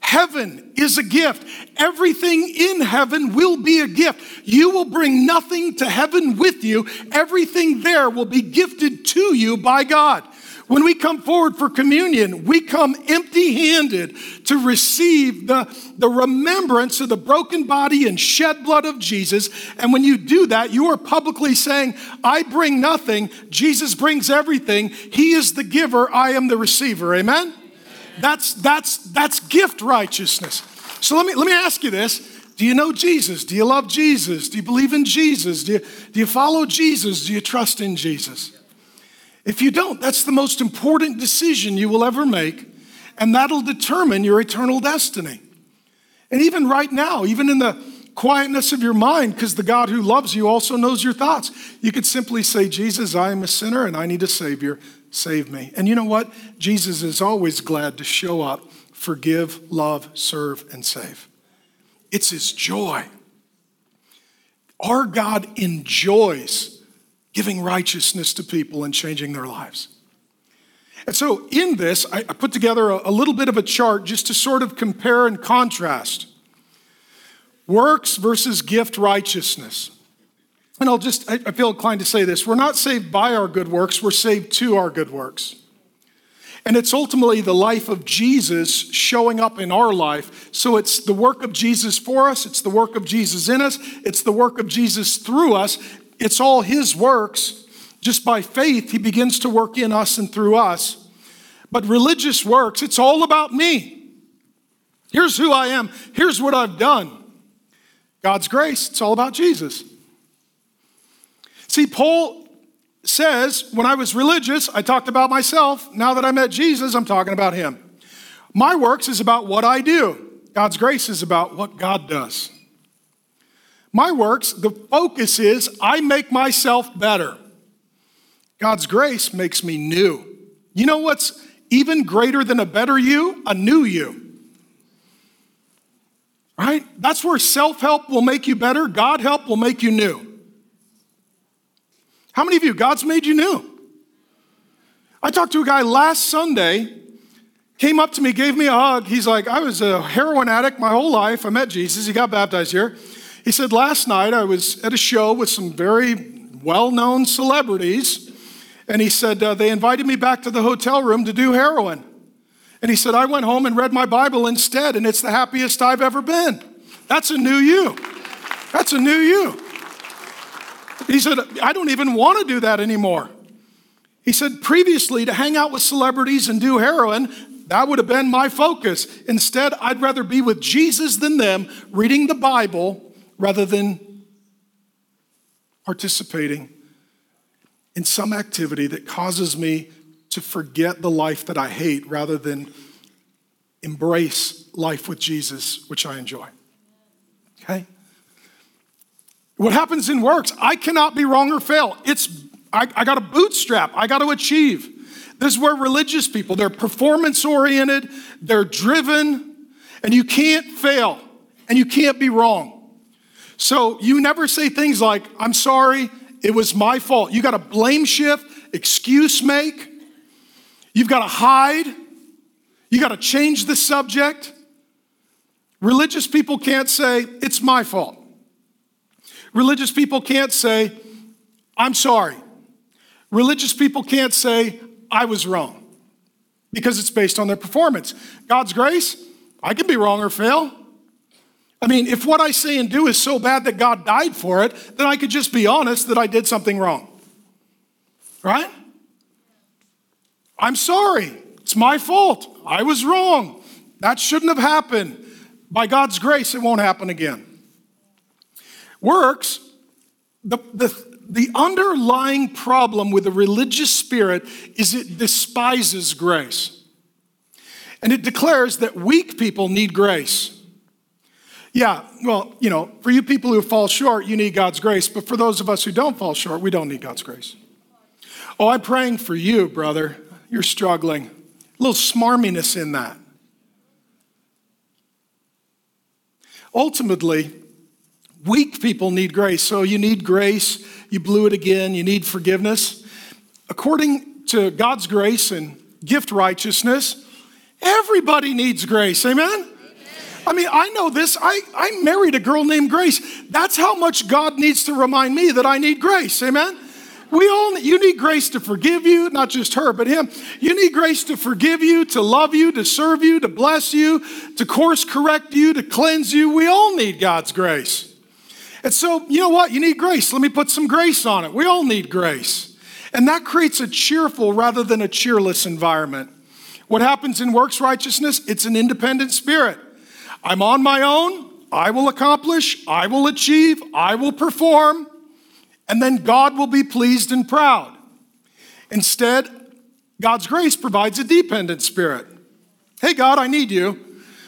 Heaven is a gift. Everything in heaven will be a gift. You will bring nothing to heaven with you. Everything there will be gifted to you by God. When we come forward for communion, we come empty handed to receive the, the remembrance of the broken body and shed blood of Jesus. And when you do that, you are publicly saying, I bring nothing, Jesus brings everything. He is the giver, I am the receiver. Amen? That's, that's, that's gift righteousness. So let me, let me ask you this. Do you know Jesus? Do you love Jesus? Do you believe in Jesus? Do you, do you follow Jesus? Do you trust in Jesus? If you don't, that's the most important decision you will ever make, and that'll determine your eternal destiny. And even right now, even in the quietness of your mind, because the God who loves you also knows your thoughts, you could simply say, Jesus, I am a sinner and I need a Savior. Save me. And you know what? Jesus is always glad to show up, forgive, love, serve, and save. It's His joy. Our God enjoys giving righteousness to people and changing their lives. And so, in this, I put together a, little bit of a chart just to sort of compare and contrast works versus gift righteousness. And I'll just, I feel inclined to say this we're not saved by our good works, we're saved to our good works. And it's ultimately the life of Jesus showing up in our life. So it's the work of Jesus for us, it's the work of Jesus in us, it's the work of Jesus through us. It's all His works. Just by faith, He begins to work in us and through us. But religious works, it's all about me. Here's who I am, here's what I've done. God's grace, it's all about Jesus. See, Paul says, when I was religious, I talked about myself. Now that I met Jesus, I'm talking about him. My works is about what I do, God's grace is about what God does. My works, the focus is I make myself better. God's grace makes me new. You know what's even greater than a better you? A new you. Right? That's where self help will make you better, God help will make you new. How many of you, God's made you new? I talked to a guy last Sunday, came up to me, gave me a hug. He's like, I was a heroin addict my whole life. I met Jesus, he got baptized here. He said, Last night I was at a show with some very well known celebrities, and he said, uh, They invited me back to the hotel room to do heroin. And he said, I went home and read my Bible instead, and it's the happiest I've ever been. That's a new you. That's a new you. He said, I don't even want to do that anymore. He said, previously, to hang out with celebrities and do heroin, that would have been my focus. Instead, I'd rather be with Jesus than them, reading the Bible rather than participating in some activity that causes me to forget the life that I hate rather than embrace life with Jesus, which I enjoy. Okay? What happens in works, I cannot be wrong or fail. It's I, I got to bootstrap, I got to achieve. This is where religious people, they're performance oriented, they're driven, and you can't fail and you can't be wrong. So you never say things like, I'm sorry, it was my fault. You got to blame shift, excuse make. You've got to hide. You got to change the subject. Religious people can't say, it's my fault. Religious people can't say, I'm sorry. Religious people can't say, I was wrong, because it's based on their performance. God's grace, I can be wrong or fail. I mean, if what I say and do is so bad that God died for it, then I could just be honest that I did something wrong. Right? I'm sorry. It's my fault. I was wrong. That shouldn't have happened. By God's grace, it won't happen again. Works, the, the, the underlying problem with the religious spirit is it despises grace. And it declares that weak people need grace. Yeah, well, you know, for you people who fall short, you need God's grace. But for those of us who don't fall short, we don't need God's grace. Oh, I'm praying for you, brother. You're struggling. A little smarminess in that. Ultimately, weak people need grace. So you need grace. You blew it again. You need forgiveness. According to God's grace and gift righteousness, everybody needs grace. Amen? I mean, I know this. I, I married a girl named Grace. That's how much God needs to remind me that I need grace. Amen? We all, you need grace to forgive you, not just her, but him. You need grace to forgive you, to love you, to serve you, to bless you, to course correct you, to cleanse you. We all need God's grace. And so, you know what? You need grace. Let me put some grace on it. We all need grace. And that creates a cheerful rather than a cheerless environment. What happens in works righteousness? It's an independent spirit. I'm on my own. I will accomplish. I will achieve. I will perform. And then God will be pleased and proud. Instead, God's grace provides a dependent spirit. Hey, God, I need you.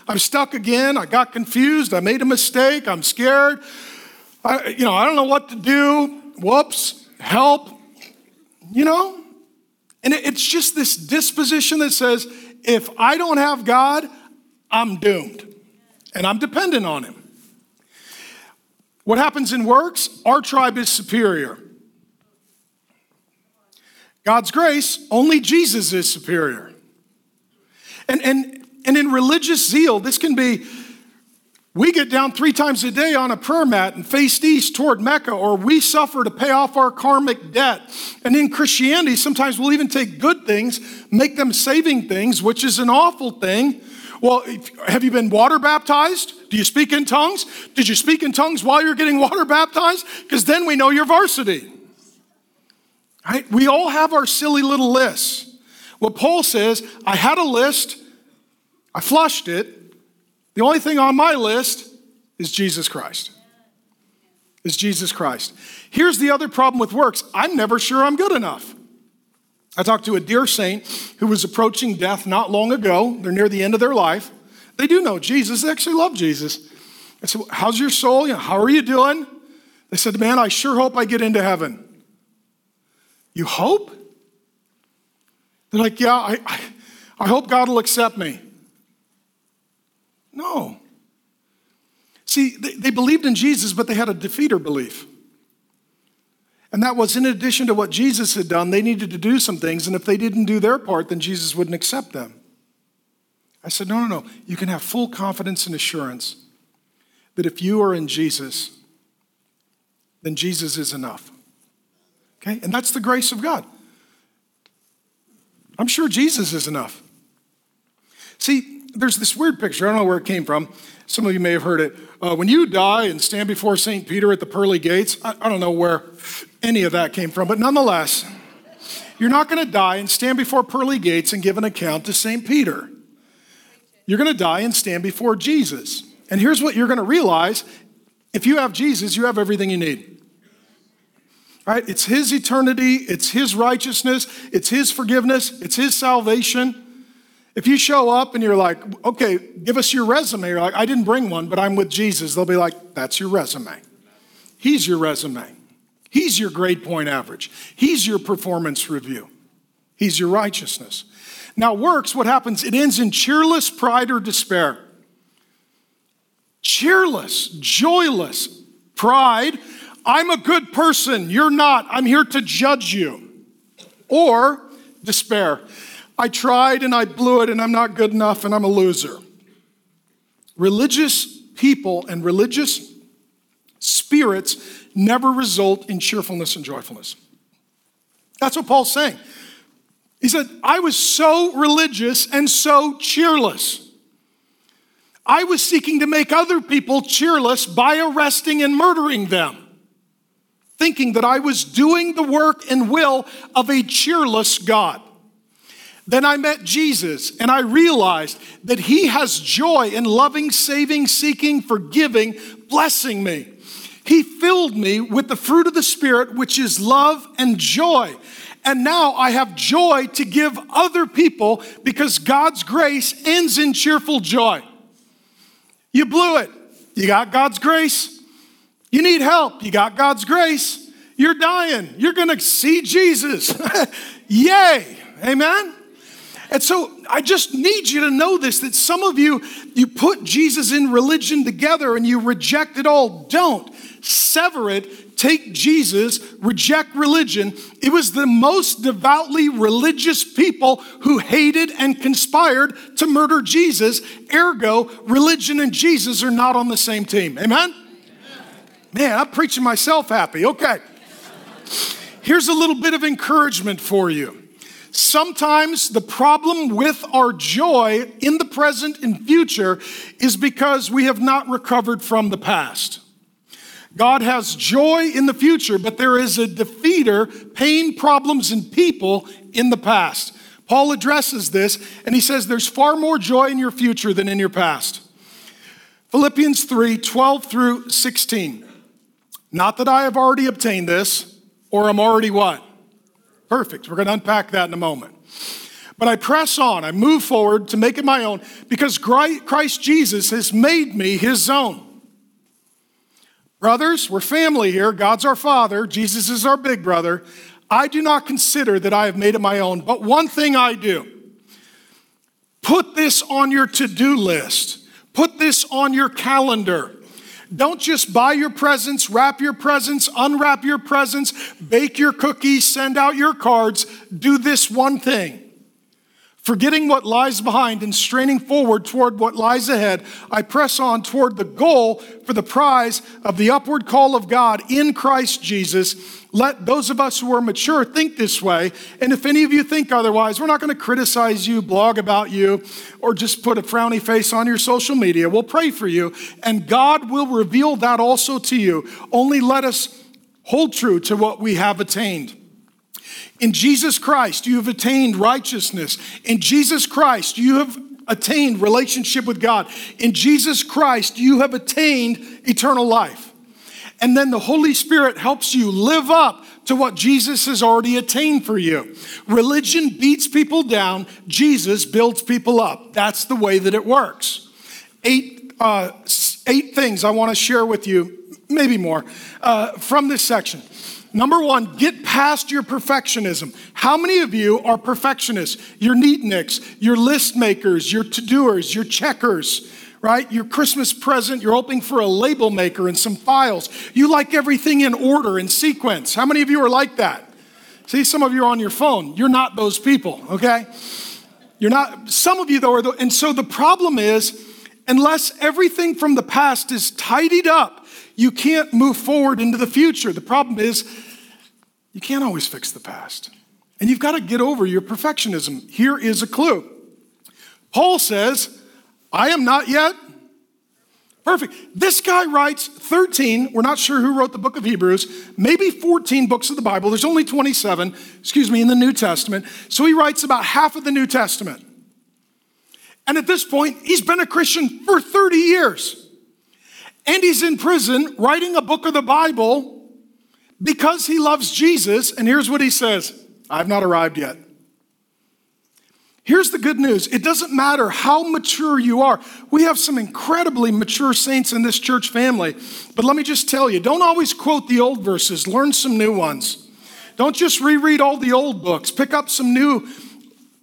I'm stuck again. I got confused. I made a mistake. I'm scared. I, you know, I don't know what to do. Whoops. Help. You know? And it's just this disposition that says, if I don't have God, I'm doomed. And I'm dependent on Him. What happens in works? Our tribe is superior. God's grace, only Jesus is superior. And, and, and in religious zeal, this can be we get down three times a day on a prayer mat and face east toward Mecca, or we suffer to pay off our karmic debt. And in Christianity, sometimes we'll even take good things, make them saving things, which is an awful thing. Well, have you been water baptized? Do you speak in tongues? Did you speak in tongues while you're getting water baptized? Because then we know you're varsity. Right? We all have our silly little lists. What Paul says, I had a list, I flushed it. The only thing on my list is Jesus Christ. Is Jesus Christ. Here's the other problem with works I'm never sure I'm good enough. I talked to a dear saint who was approaching death not long ago. They're near the end of their life. They do know Jesus, they actually love Jesus. I said, How's your soul? How are you doing? They said, Man, I sure hope I get into heaven. You hope? They're like, Yeah, I, I, I hope God will accept me. No. See, they, they believed in Jesus, but they had a defeater belief. And that was in addition to what Jesus had done, they needed to do some things, and if they didn't do their part, then Jesus wouldn't accept them. I said, No, no, no. You can have full confidence and assurance that if you are in Jesus, then Jesus is enough. Okay? And that's the grace of God. I'm sure Jesus is enough. See, there's this weird picture. I don't know where it came from. Some of you may have heard it. Uh, when you die and stand before St. Peter at the pearly gates, I, I don't know where any of that came from, but nonetheless, you're not going to die and stand before pearly gates and give an account to St. Peter. You're going to die and stand before Jesus. And here's what you're going to realize if you have Jesus, you have everything you need. Right? It's His eternity, it's His righteousness, it's His forgiveness, it's His salvation. If you show up and you're like, okay, give us your resume, you're like, I didn't bring one, but I'm with Jesus, they'll be like, that's your resume. He's your resume. He's your grade point average. He's your performance review. He's your righteousness. Now, works, what happens? It ends in cheerless pride or despair. Cheerless, joyless pride. I'm a good person. You're not. I'm here to judge you. Or despair. I tried and I blew it and I'm not good enough and I'm a loser. Religious people and religious spirits never result in cheerfulness and joyfulness. That's what Paul's saying. He said, I was so religious and so cheerless. I was seeking to make other people cheerless by arresting and murdering them, thinking that I was doing the work and will of a cheerless God. Then I met Jesus and I realized that He has joy in loving, saving, seeking, forgiving, blessing me. He filled me with the fruit of the Spirit, which is love and joy. And now I have joy to give other people because God's grace ends in cheerful joy. You blew it. You got God's grace. You need help. You got God's grace. You're dying. You're going to see Jesus. Yay. Amen. And so I just need you to know this that some of you, you put Jesus in religion together and you reject it all. Don't sever it. Take Jesus, reject religion. It was the most devoutly religious people who hated and conspired to murder Jesus. Ergo, religion and Jesus are not on the same team. Amen? Man, I'm preaching myself happy. Okay. Here's a little bit of encouragement for you. Sometimes the problem with our joy in the present and future is because we have not recovered from the past. God has joy in the future, but there is a defeater, pain, problems, and people in the past. Paul addresses this and he says there's far more joy in your future than in your past. Philippians 3 12 through 16. Not that I have already obtained this or am already what? Perfect. We're going to unpack that in a moment. But I press on, I move forward to make it my own because Christ Jesus has made me his own. Brothers, we're family here. God's our father, Jesus is our big brother. I do not consider that I have made it my own, but one thing I do put this on your to do list, put this on your calendar. Don't just buy your presents, wrap your presents, unwrap your presents, bake your cookies, send out your cards. Do this one thing. Forgetting what lies behind and straining forward toward what lies ahead, I press on toward the goal for the prize of the upward call of God in Christ Jesus. Let those of us who are mature think this way. And if any of you think otherwise, we're not going to criticize you, blog about you, or just put a frowny face on your social media. We'll pray for you, and God will reveal that also to you. Only let us hold true to what we have attained. In Jesus Christ, you have attained righteousness. In Jesus Christ, you have attained relationship with God. In Jesus Christ, you have attained eternal life. And then the Holy Spirit helps you live up to what Jesus has already attained for you. Religion beats people down, Jesus builds people up. That's the way that it works. Eight, uh, eight things I want to share with you, maybe more, uh, from this section. Number one, get past your perfectionism. How many of you are perfectionists? You're neatniks, you're list makers, you're to doers, you're checkers, right? Your Christmas present, you're hoping for a label maker and some files. You like everything in order and sequence. How many of you are like that? See, some of you are on your phone. You're not those people, okay? You're not, some of you though are, the, and so the problem is, unless everything from the past is tidied up, you can't move forward into the future. The problem is, you can't always fix the past. And you've got to get over your perfectionism. Here is a clue Paul says, I am not yet perfect. This guy writes 13, we're not sure who wrote the book of Hebrews, maybe 14 books of the Bible. There's only 27, excuse me, in the New Testament. So he writes about half of the New Testament. And at this point, he's been a Christian for 30 years. And he's in prison writing a book of the Bible because he loves Jesus. And here's what he says I've not arrived yet. Here's the good news it doesn't matter how mature you are. We have some incredibly mature saints in this church family. But let me just tell you don't always quote the old verses, learn some new ones. Don't just reread all the old books, pick up some new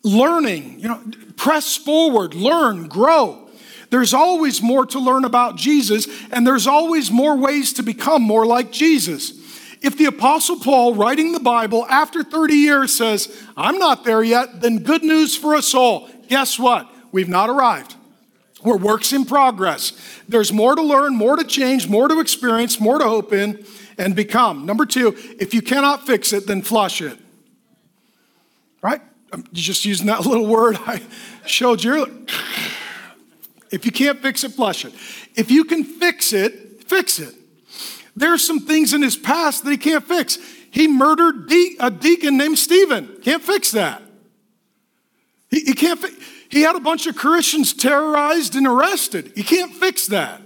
learning. You know, press forward, learn, grow. There's always more to learn about Jesus, and there's always more ways to become more like Jesus. If the Apostle Paul, writing the Bible after 30 years, says, I'm not there yet, then good news for us all. Guess what? We've not arrived. We're works in progress. There's more to learn, more to change, more to experience, more to hope in and become. Number two, if you cannot fix it, then flush it. Right? I'm just using that little word I showed you. If you can't fix it, flush it. If you can fix it, fix it. There are some things in his past that he can't fix. He murdered de- a deacon named Stephen. Can't fix that. He, he can't. Fi- he had a bunch of Christians terrorized and arrested. He can't fix that.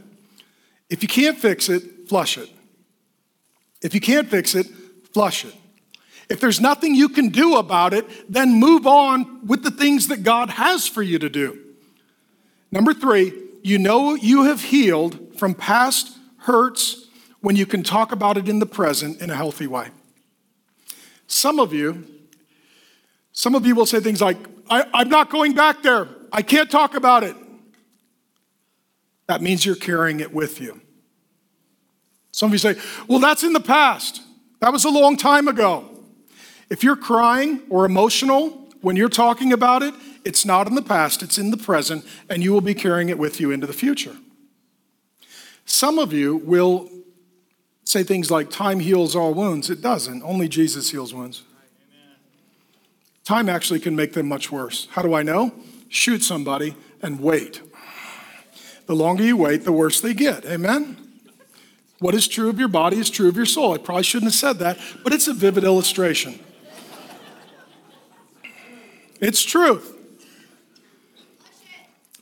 If you can't fix it, flush it. If you can't fix it, flush it. If there's nothing you can do about it, then move on with the things that God has for you to do. Number three, you know you have healed from past hurts when you can talk about it in the present in a healthy way. Some of you, some of you will say things like, I, am not going back there. I can't talk about it. That means you're carrying it with you. Some of you say, Well, that's in the past. That was a long time ago. If you're crying or emotional when you're talking about it, it's not in the past, it's in the present, and you will be carrying it with you into the future. Some of you will say things like, Time heals all wounds. It doesn't, only Jesus heals wounds. Time actually can make them much worse. How do I know? Shoot somebody and wait. The longer you wait, the worse they get. Amen? What is true of your body is true of your soul. I probably shouldn't have said that, but it's a vivid illustration. It's truth.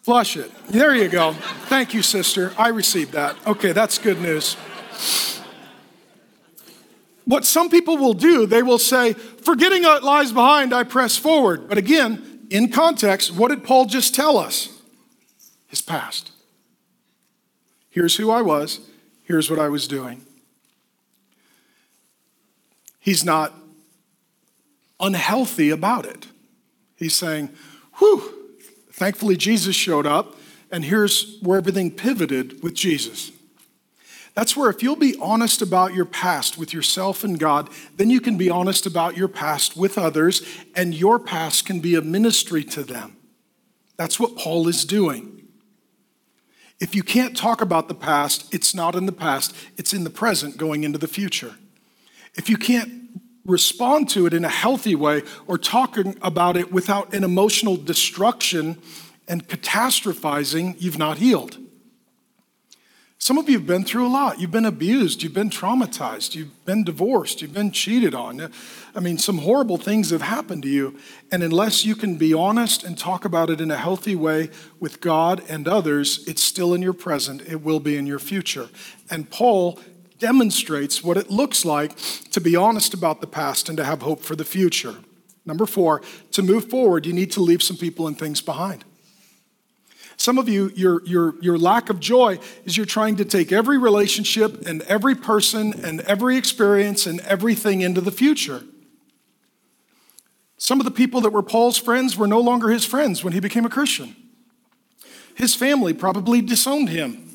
Flush it. There you go. Thank you, sister. I received that. Okay, that's good news. What some people will do, they will say, forgetting what lies behind, I press forward. But again, in context, what did Paul just tell us? His past. Here's who I was, here's what I was doing. He's not unhealthy about it. He's saying, whew, thankfully Jesus showed up, and here's where everything pivoted with Jesus. That's where, if you'll be honest about your past with yourself and God, then you can be honest about your past with others, and your past can be a ministry to them. That's what Paul is doing. If you can't talk about the past, it's not in the past, it's in the present going into the future. If you can't respond to it in a healthy way or talking about it without an emotional destruction and catastrophizing, you've not healed. Some of you have been through a lot. You've been abused. You've been traumatized. You've been divorced. You've been cheated on. I mean, some horrible things have happened to you. And unless you can be honest and talk about it in a healthy way with God and others, it's still in your present. It will be in your future. And Paul demonstrates what it looks like to be honest about the past and to have hope for the future. Number four, to move forward, you need to leave some people and things behind. Some of you, your, your, your lack of joy is you're trying to take every relationship and every person and every experience and everything into the future. Some of the people that were Paul's friends were no longer his friends when he became a Christian. His family probably disowned him.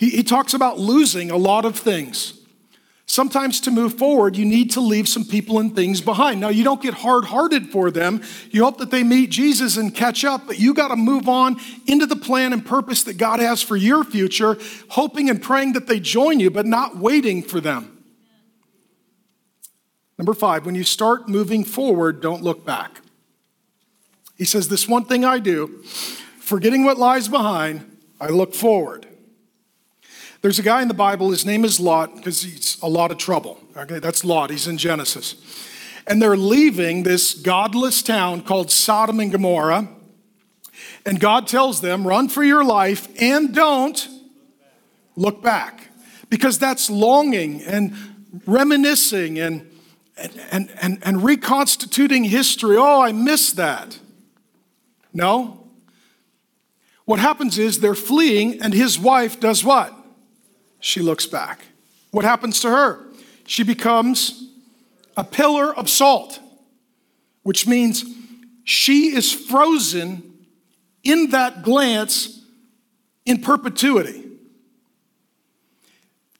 He, he talks about losing a lot of things. Sometimes to move forward, you need to leave some people and things behind. Now, you don't get hard hearted for them. You hope that they meet Jesus and catch up, but you got to move on into the plan and purpose that God has for your future, hoping and praying that they join you, but not waiting for them. Number five, when you start moving forward, don't look back. He says, This one thing I do, forgetting what lies behind, I look forward. There's a guy in the Bible, his name is Lot, because he's a lot of trouble. Okay, that's Lot, he's in Genesis. And they're leaving this godless town called Sodom and Gomorrah. And God tells them, run for your life and don't look back. Because that's longing and reminiscing and, and, and, and reconstituting history. Oh, I miss that. No. What happens is they're fleeing, and his wife does what? She looks back. What happens to her? She becomes a pillar of salt, which means she is frozen in that glance in perpetuity.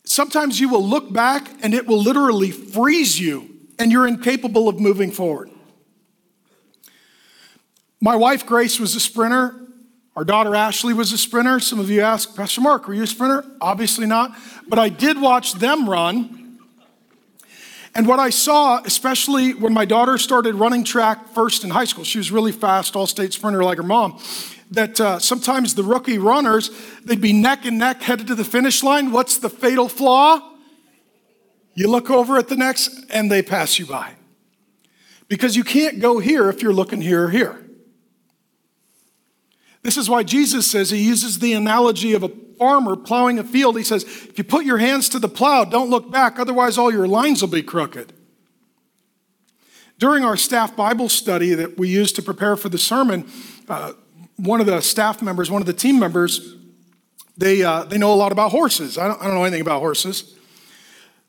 Sometimes you will look back and it will literally freeze you and you're incapable of moving forward. My wife Grace was a sprinter our daughter Ashley was a sprinter. Some of you ask, Pastor Mark, were you a sprinter? Obviously not. But I did watch them run. And what I saw, especially when my daughter started running track first in high school, she was really fast, all state sprinter like her mom, that uh, sometimes the rookie runners, they'd be neck and neck headed to the finish line. What's the fatal flaw? You look over at the next and they pass you by. Because you can't go here if you're looking here or here. This is why Jesus says he uses the analogy of a farmer plowing a field. He says, if you put your hands to the plow, don't look back, otherwise, all your lines will be crooked. During our staff Bible study that we used to prepare for the sermon, uh, one of the staff members, one of the team members, they, uh, they know a lot about horses. I don't, I don't know anything about horses.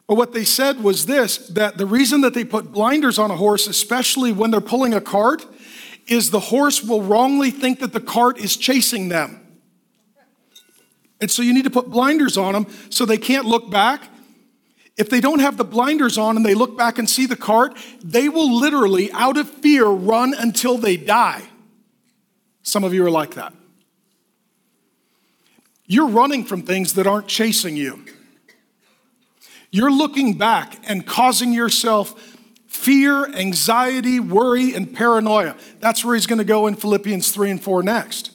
But what they said was this that the reason that they put blinders on a horse, especially when they're pulling a cart, is the horse will wrongly think that the cart is chasing them. And so you need to put blinders on them so they can't look back. If they don't have the blinders on and they look back and see the cart, they will literally, out of fear, run until they die. Some of you are like that. You're running from things that aren't chasing you. You're looking back and causing yourself fear, anxiety, worry, and paranoia. That's where he's going to go in Philippians 3 and 4 next.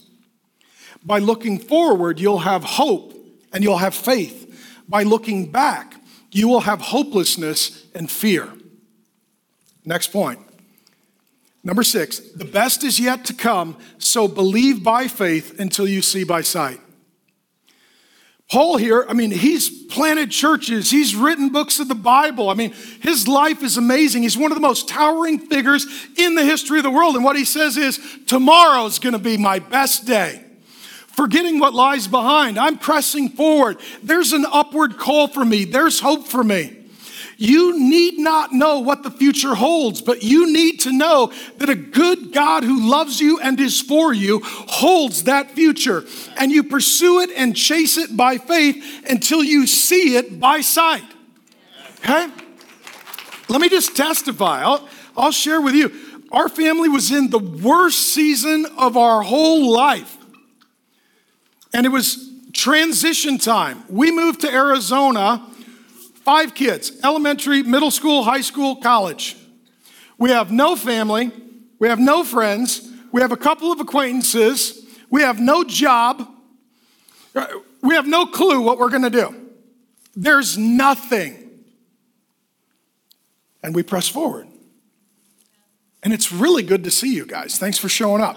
By looking forward, you'll have hope and you'll have faith. By looking back, you will have hopelessness and fear. Next point. Number six, the best is yet to come, so believe by faith until you see by sight. Paul here, I mean, he's planted churches, he's written books of the Bible. I mean, his life is amazing. He's one of the most towering figures in the history of the world. And what he says is, tomorrow's gonna be my best day. Forgetting what lies behind, I'm pressing forward. There's an upward call for me, there's hope for me. You need not know what the future holds, but you need to know that a good God who loves you and is for you holds that future. And you pursue it and chase it by faith until you see it by sight. Okay? Let me just testify. I'll, I'll share with you. Our family was in the worst season of our whole life. And it was transition time. We moved to Arizona Five kids elementary, middle school, high school, college. We have no family. We have no friends. We have a couple of acquaintances. We have no job. We have no clue what we're going to do. There's nothing. And we press forward. And it's really good to see you guys. Thanks for showing up.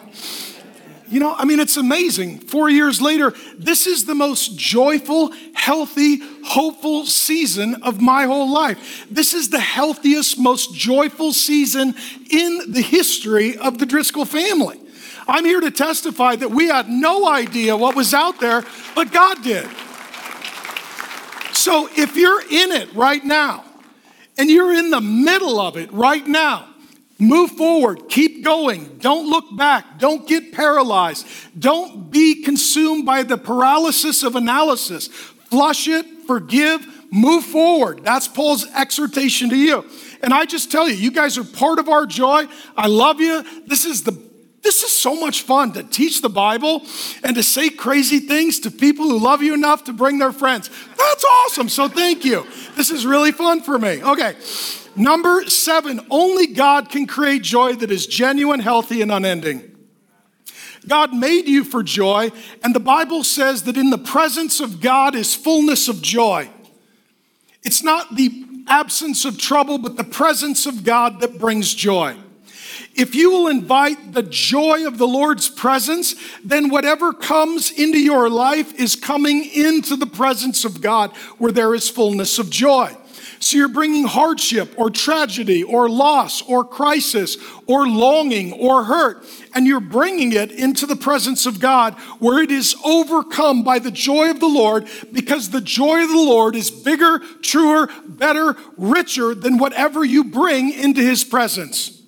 You know, I mean, it's amazing. Four years later, this is the most joyful, healthy, hopeful season of my whole life. This is the healthiest, most joyful season in the history of the Driscoll family. I'm here to testify that we had no idea what was out there, but God did. So if you're in it right now, and you're in the middle of it right now, Move forward, keep going. Don't look back. Don't get paralyzed. Don't be consumed by the paralysis of analysis. Flush it, forgive, move forward. That's Paul's exhortation to you. And I just tell you, you guys are part of our joy. I love you. This is the this is so much fun to teach the Bible and to say crazy things to people who love you enough to bring their friends. That's awesome. So thank you. This is really fun for me. Okay. Number seven, only God can create joy that is genuine, healthy, and unending. God made you for joy, and the Bible says that in the presence of God is fullness of joy. It's not the absence of trouble, but the presence of God that brings joy. If you will invite the joy of the Lord's presence, then whatever comes into your life is coming into the presence of God where there is fullness of joy. So you're bringing hardship or tragedy or loss or crisis or longing or hurt, and you're bringing it into the presence of God where it is overcome by the joy of the Lord because the joy of the Lord is bigger, truer, better, richer than whatever you bring into His presence.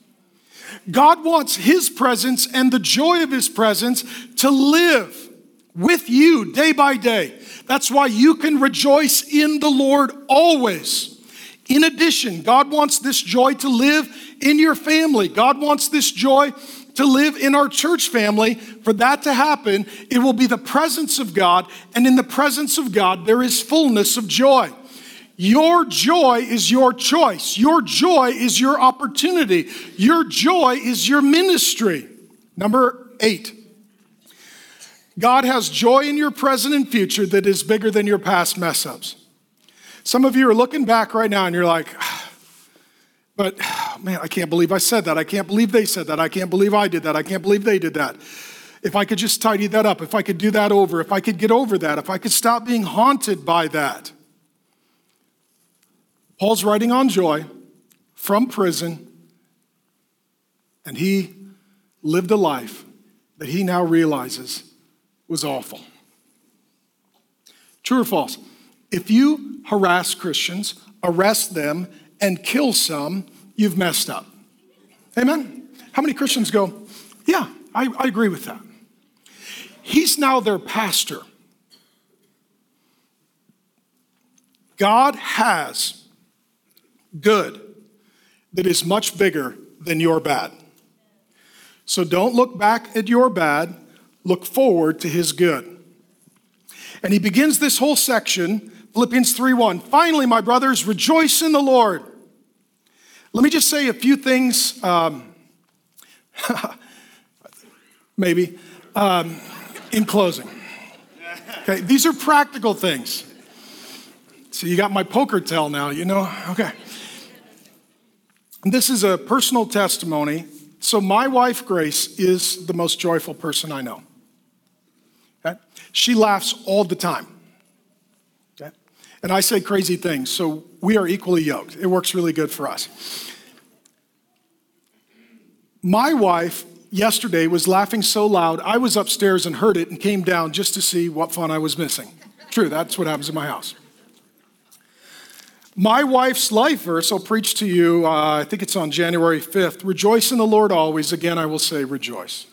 God wants His presence and the joy of His presence to live with you day by day. That's why you can rejoice in the Lord always. In addition, God wants this joy to live in your family. God wants this joy to live in our church family. For that to happen, it will be the presence of God, and in the presence of God, there is fullness of joy. Your joy is your choice. Your joy is your opportunity. Your joy is your ministry. Number eight. God has joy in your present and future that is bigger than your past mess ups. Some of you are looking back right now and you're like, but man, I can't believe I said that. I can't believe they said that. I can't believe I did that. I can't believe they did that. If I could just tidy that up, if I could do that over, if I could get over that, if I could stop being haunted by that. Paul's writing on joy from prison, and he lived a life that he now realizes was awful. True or false? If you harass Christians, arrest them, and kill some, you've messed up. Amen? How many Christians go, Yeah, I, I agree with that? He's now their pastor. God has good that is much bigger than your bad. So don't look back at your bad, look forward to his good. And he begins this whole section Philippians 3:1. Finally, my brothers, rejoice in the Lord. Let me just say a few things, um, maybe, um, in closing. Okay, these are practical things. So you got my poker tell now, you know? Okay. This is a personal testimony So, my wife, Grace, is the most joyful person I know. Okay? She laughs all the time. Okay? And I say crazy things, so we are equally yoked. It works really good for us. My wife yesterday was laughing so loud, I was upstairs and heard it and came down just to see what fun I was missing. True, that's what happens in my house. My wife's life verse I'll preach to you, uh, I think it's on January 5th. Rejoice in the Lord always. Again, I will say rejoice.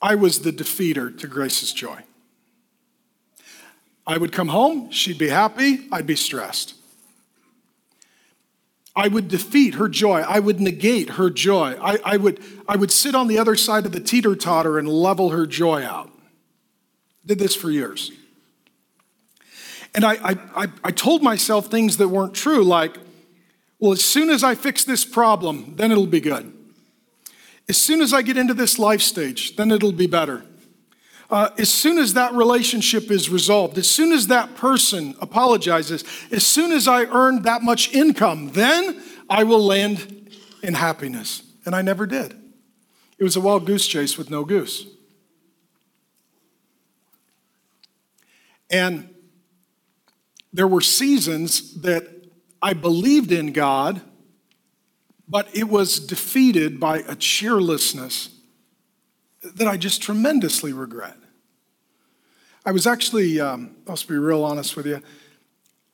I was the defeater to Grace's joy. I would come home, she'd be happy, I'd be stressed. I would defeat her joy. I would negate her joy. I, I, would, I would sit on the other side of the teeter totter and level her joy out. Did this for years. And I, I, I told myself things that weren't true, like, well, as soon as I fix this problem, then it'll be good. As soon as I get into this life stage, then it'll be better. Uh, as soon as that relationship is resolved, as soon as that person apologizes, as soon as I earn that much income, then I will land in happiness. And I never did. It was a wild goose chase with no goose. And there were seasons that I believed in God, but it was defeated by a cheerlessness that I just tremendously regret. I was actually, um, I'll be real honest with you.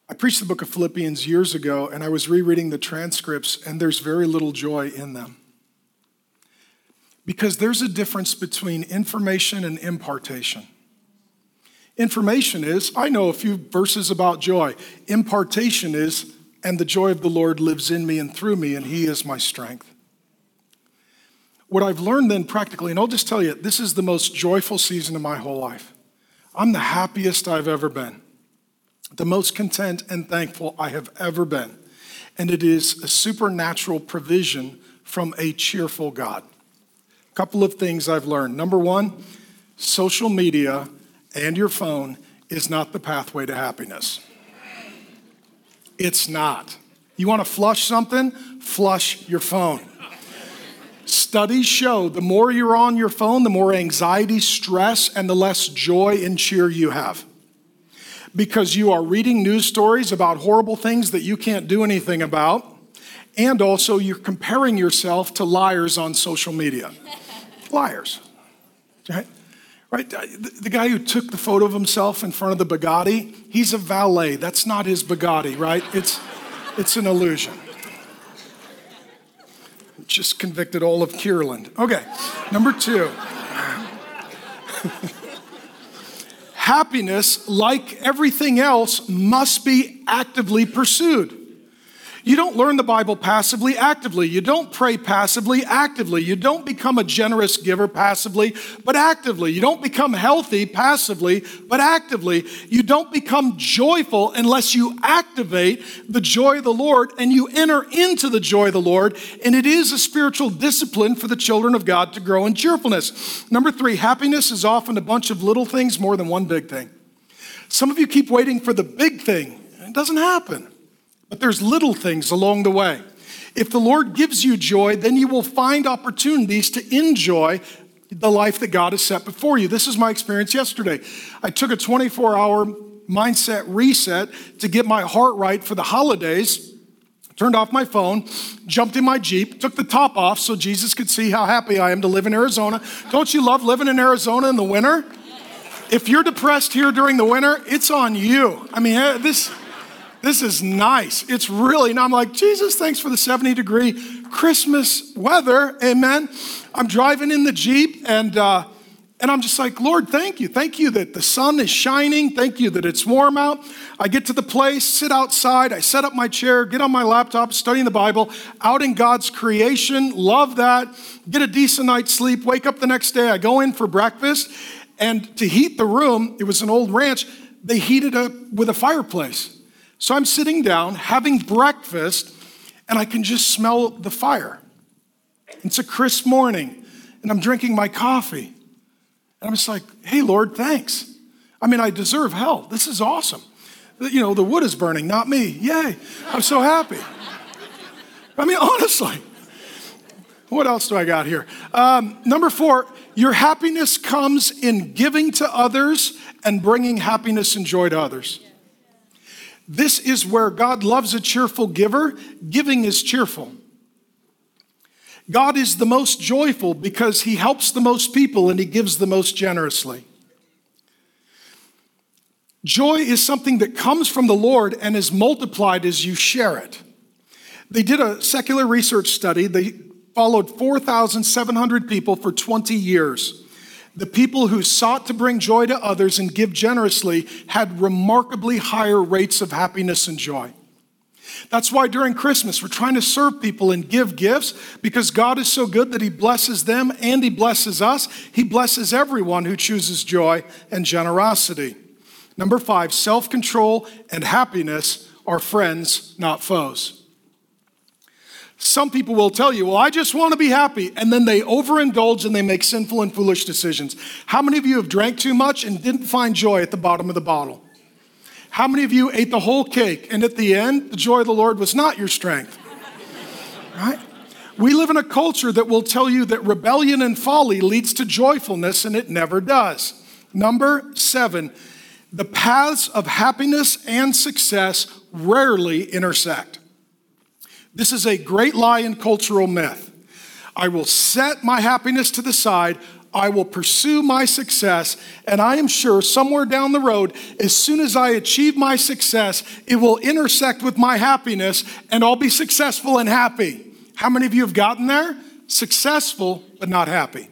I preached the book of Philippians years ago, and I was rereading the transcripts, and there's very little joy in them. Because there's a difference between information and impartation. Information is, I know a few verses about joy. Impartation is, and the joy of the Lord lives in me and through me, and He is my strength. What I've learned then practically, and I'll just tell you, this is the most joyful season of my whole life. I'm the happiest I've ever been, the most content and thankful I have ever been. And it is a supernatural provision from a cheerful God. A couple of things I've learned. Number one, social media and your phone is not the pathway to happiness. It's not. You want to flush something? Flush your phone. Studies show the more you're on your phone, the more anxiety, stress, and the less joy and cheer you have. Because you are reading news stories about horrible things that you can't do anything about, and also you're comparing yourself to liars on social media. liars. Right? Right? The guy who took the photo of himself in front of the Bugatti, he's a valet. That's not his Bugatti, right? It's, it's an illusion. Just convicted all of Kierland. Okay, number two. Happiness, like everything else, must be actively pursued. You don't learn the Bible passively, actively. You don't pray passively, actively. You don't become a generous giver passively, but actively. You don't become healthy passively, but actively. You don't become joyful unless you activate the joy of the Lord and you enter into the joy of the Lord. And it is a spiritual discipline for the children of God to grow in cheerfulness. Number three, happiness is often a bunch of little things more than one big thing. Some of you keep waiting for the big thing, it doesn't happen. But there's little things along the way. If the Lord gives you joy, then you will find opportunities to enjoy the life that God has set before you. This is my experience yesterday. I took a 24 hour mindset reset to get my heart right for the holidays. Turned off my phone, jumped in my Jeep, took the top off so Jesus could see how happy I am to live in Arizona. Don't you love living in Arizona in the winter? If you're depressed here during the winter, it's on you. I mean, eh, this this is nice. It's really, and I'm like, Jesus, thanks for the 70 degree Christmas weather. Amen. I'm driving in the Jeep and, uh, and I'm just like, Lord, thank you. Thank you that the sun is shining. Thank you that it's warm out. I get to the place, sit outside, I set up my chair, get on my laptop, studying the Bible, out in God's creation. Love that. Get a decent night's sleep, wake up the next day. I go in for breakfast. And to heat the room, it was an old ranch, they heated up with a fireplace. So I'm sitting down having breakfast, and I can just smell the fire. It's a crisp morning, and I'm drinking my coffee. And I'm just like, hey, Lord, thanks. I mean, I deserve hell. This is awesome. You know, the wood is burning, not me. Yay. I'm so happy. I mean, honestly. what else do I got here? Um, number four, your happiness comes in giving to others and bringing happiness and joy to others. This is where God loves a cheerful giver. Giving is cheerful. God is the most joyful because he helps the most people and he gives the most generously. Joy is something that comes from the Lord and is multiplied as you share it. They did a secular research study. They followed 4,700 people for 20 years. The people who sought to bring joy to others and give generously had remarkably higher rates of happiness and joy. That's why during Christmas we're trying to serve people and give gifts because God is so good that He blesses them and He blesses us. He blesses everyone who chooses joy and generosity. Number five, self control and happiness are friends, not foes. Some people will tell you, well, I just want to be happy. And then they overindulge and they make sinful and foolish decisions. How many of you have drank too much and didn't find joy at the bottom of the bottle? How many of you ate the whole cake and at the end, the joy of the Lord was not your strength? Right? We live in a culture that will tell you that rebellion and folly leads to joyfulness, and it never does. Number seven, the paths of happiness and success rarely intersect. This is a great lie and cultural myth. I will set my happiness to the side. I will pursue my success, and I am sure somewhere down the road, as soon as I achieve my success, it will intersect with my happiness, and I'll be successful and happy. How many of you have gotten there? Successful, but not happy.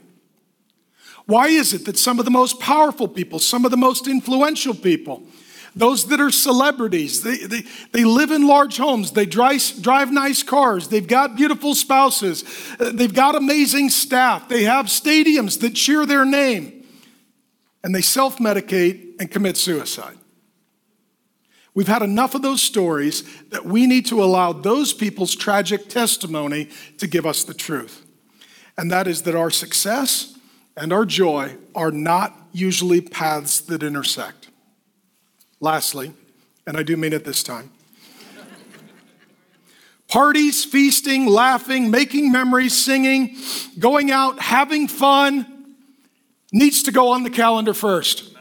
Why is it that some of the most powerful people, some of the most influential people, those that are celebrities, they, they, they live in large homes, they drive, drive nice cars, they've got beautiful spouses, uh, they've got amazing staff, they have stadiums that cheer their name, and they self medicate and commit suicide. We've had enough of those stories that we need to allow those people's tragic testimony to give us the truth. And that is that our success and our joy are not usually paths that intersect. Lastly, and I do mean it this time parties, feasting, laughing, making memories, singing, going out, having fun needs to go on the calendar first.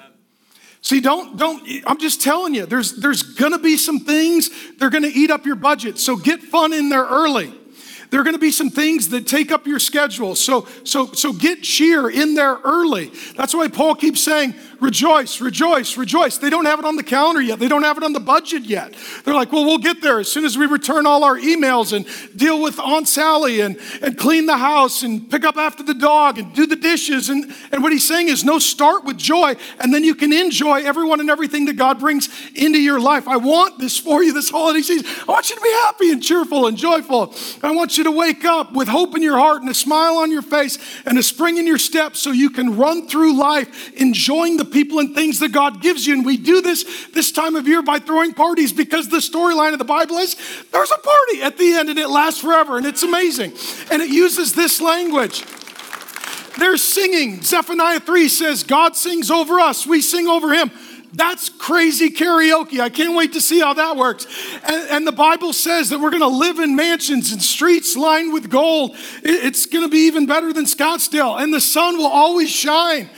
See, don't, don't, I'm just telling you, there's, there's gonna be some things, they're gonna eat up your budget. So get fun in there early. There are going to be some things that take up your schedule. So, so, so get cheer in there early. That's why Paul keeps saying, rejoice, rejoice, rejoice. They don't have it on the calendar yet. They don't have it on the budget yet. They're like, well, we'll get there as soon as we return all our emails and deal with Aunt Sally and, and clean the house and pick up after the dog and do the dishes. And, and what he's saying is, no, start with joy, and then you can enjoy everyone and everything that God brings into your life. I want this for you this holiday season. I want you to be happy and cheerful and joyful. I want you to wake up with hope in your heart and a smile on your face and a spring in your step so you can run through life enjoying the people and things that God gives you. And we do this this time of year by throwing parties because the storyline of the Bible is there's a party at the end and it lasts forever and it's amazing. And it uses this language. They're singing. Zephaniah 3 says, God sings over us, we sing over him. That's crazy karaoke. I can't wait to see how that works. And, and the Bible says that we're going to live in mansions and streets lined with gold. It, it's going to be even better than Scottsdale, and the sun will always shine.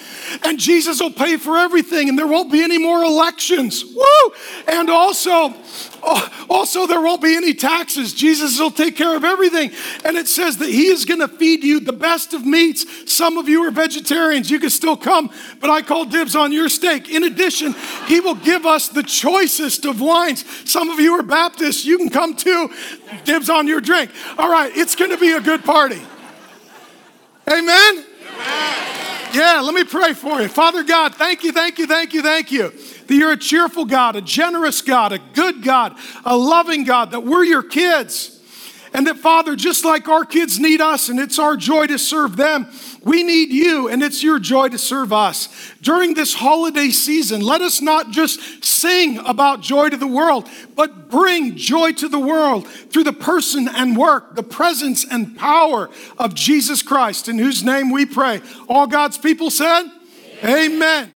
And Jesus will pay for everything, and there won't be any more elections. Woo! And also, Oh, also, there won't be any taxes. Jesus will take care of everything. And it says that He is going to feed you the best of meats. Some of you are vegetarians. You can still come, but I call dibs on your steak. In addition, He will give us the choicest of wines. Some of you are Baptists. You can come too. Dibs on your drink. All right, it's going to be a good party. Amen? Amen. Yeah, let me pray for you. Father God, thank you, thank you, thank you, thank you that you're a cheerful God, a generous God, a good God, a loving God, that we're your kids. And that, Father, just like our kids need us and it's our joy to serve them, we need you and it's your joy to serve us. During this holiday season, let us not just sing about joy to the world, but bring joy to the world through the person and work, the presence and power of Jesus Christ, in whose name we pray. All God's people said, Amen. Amen.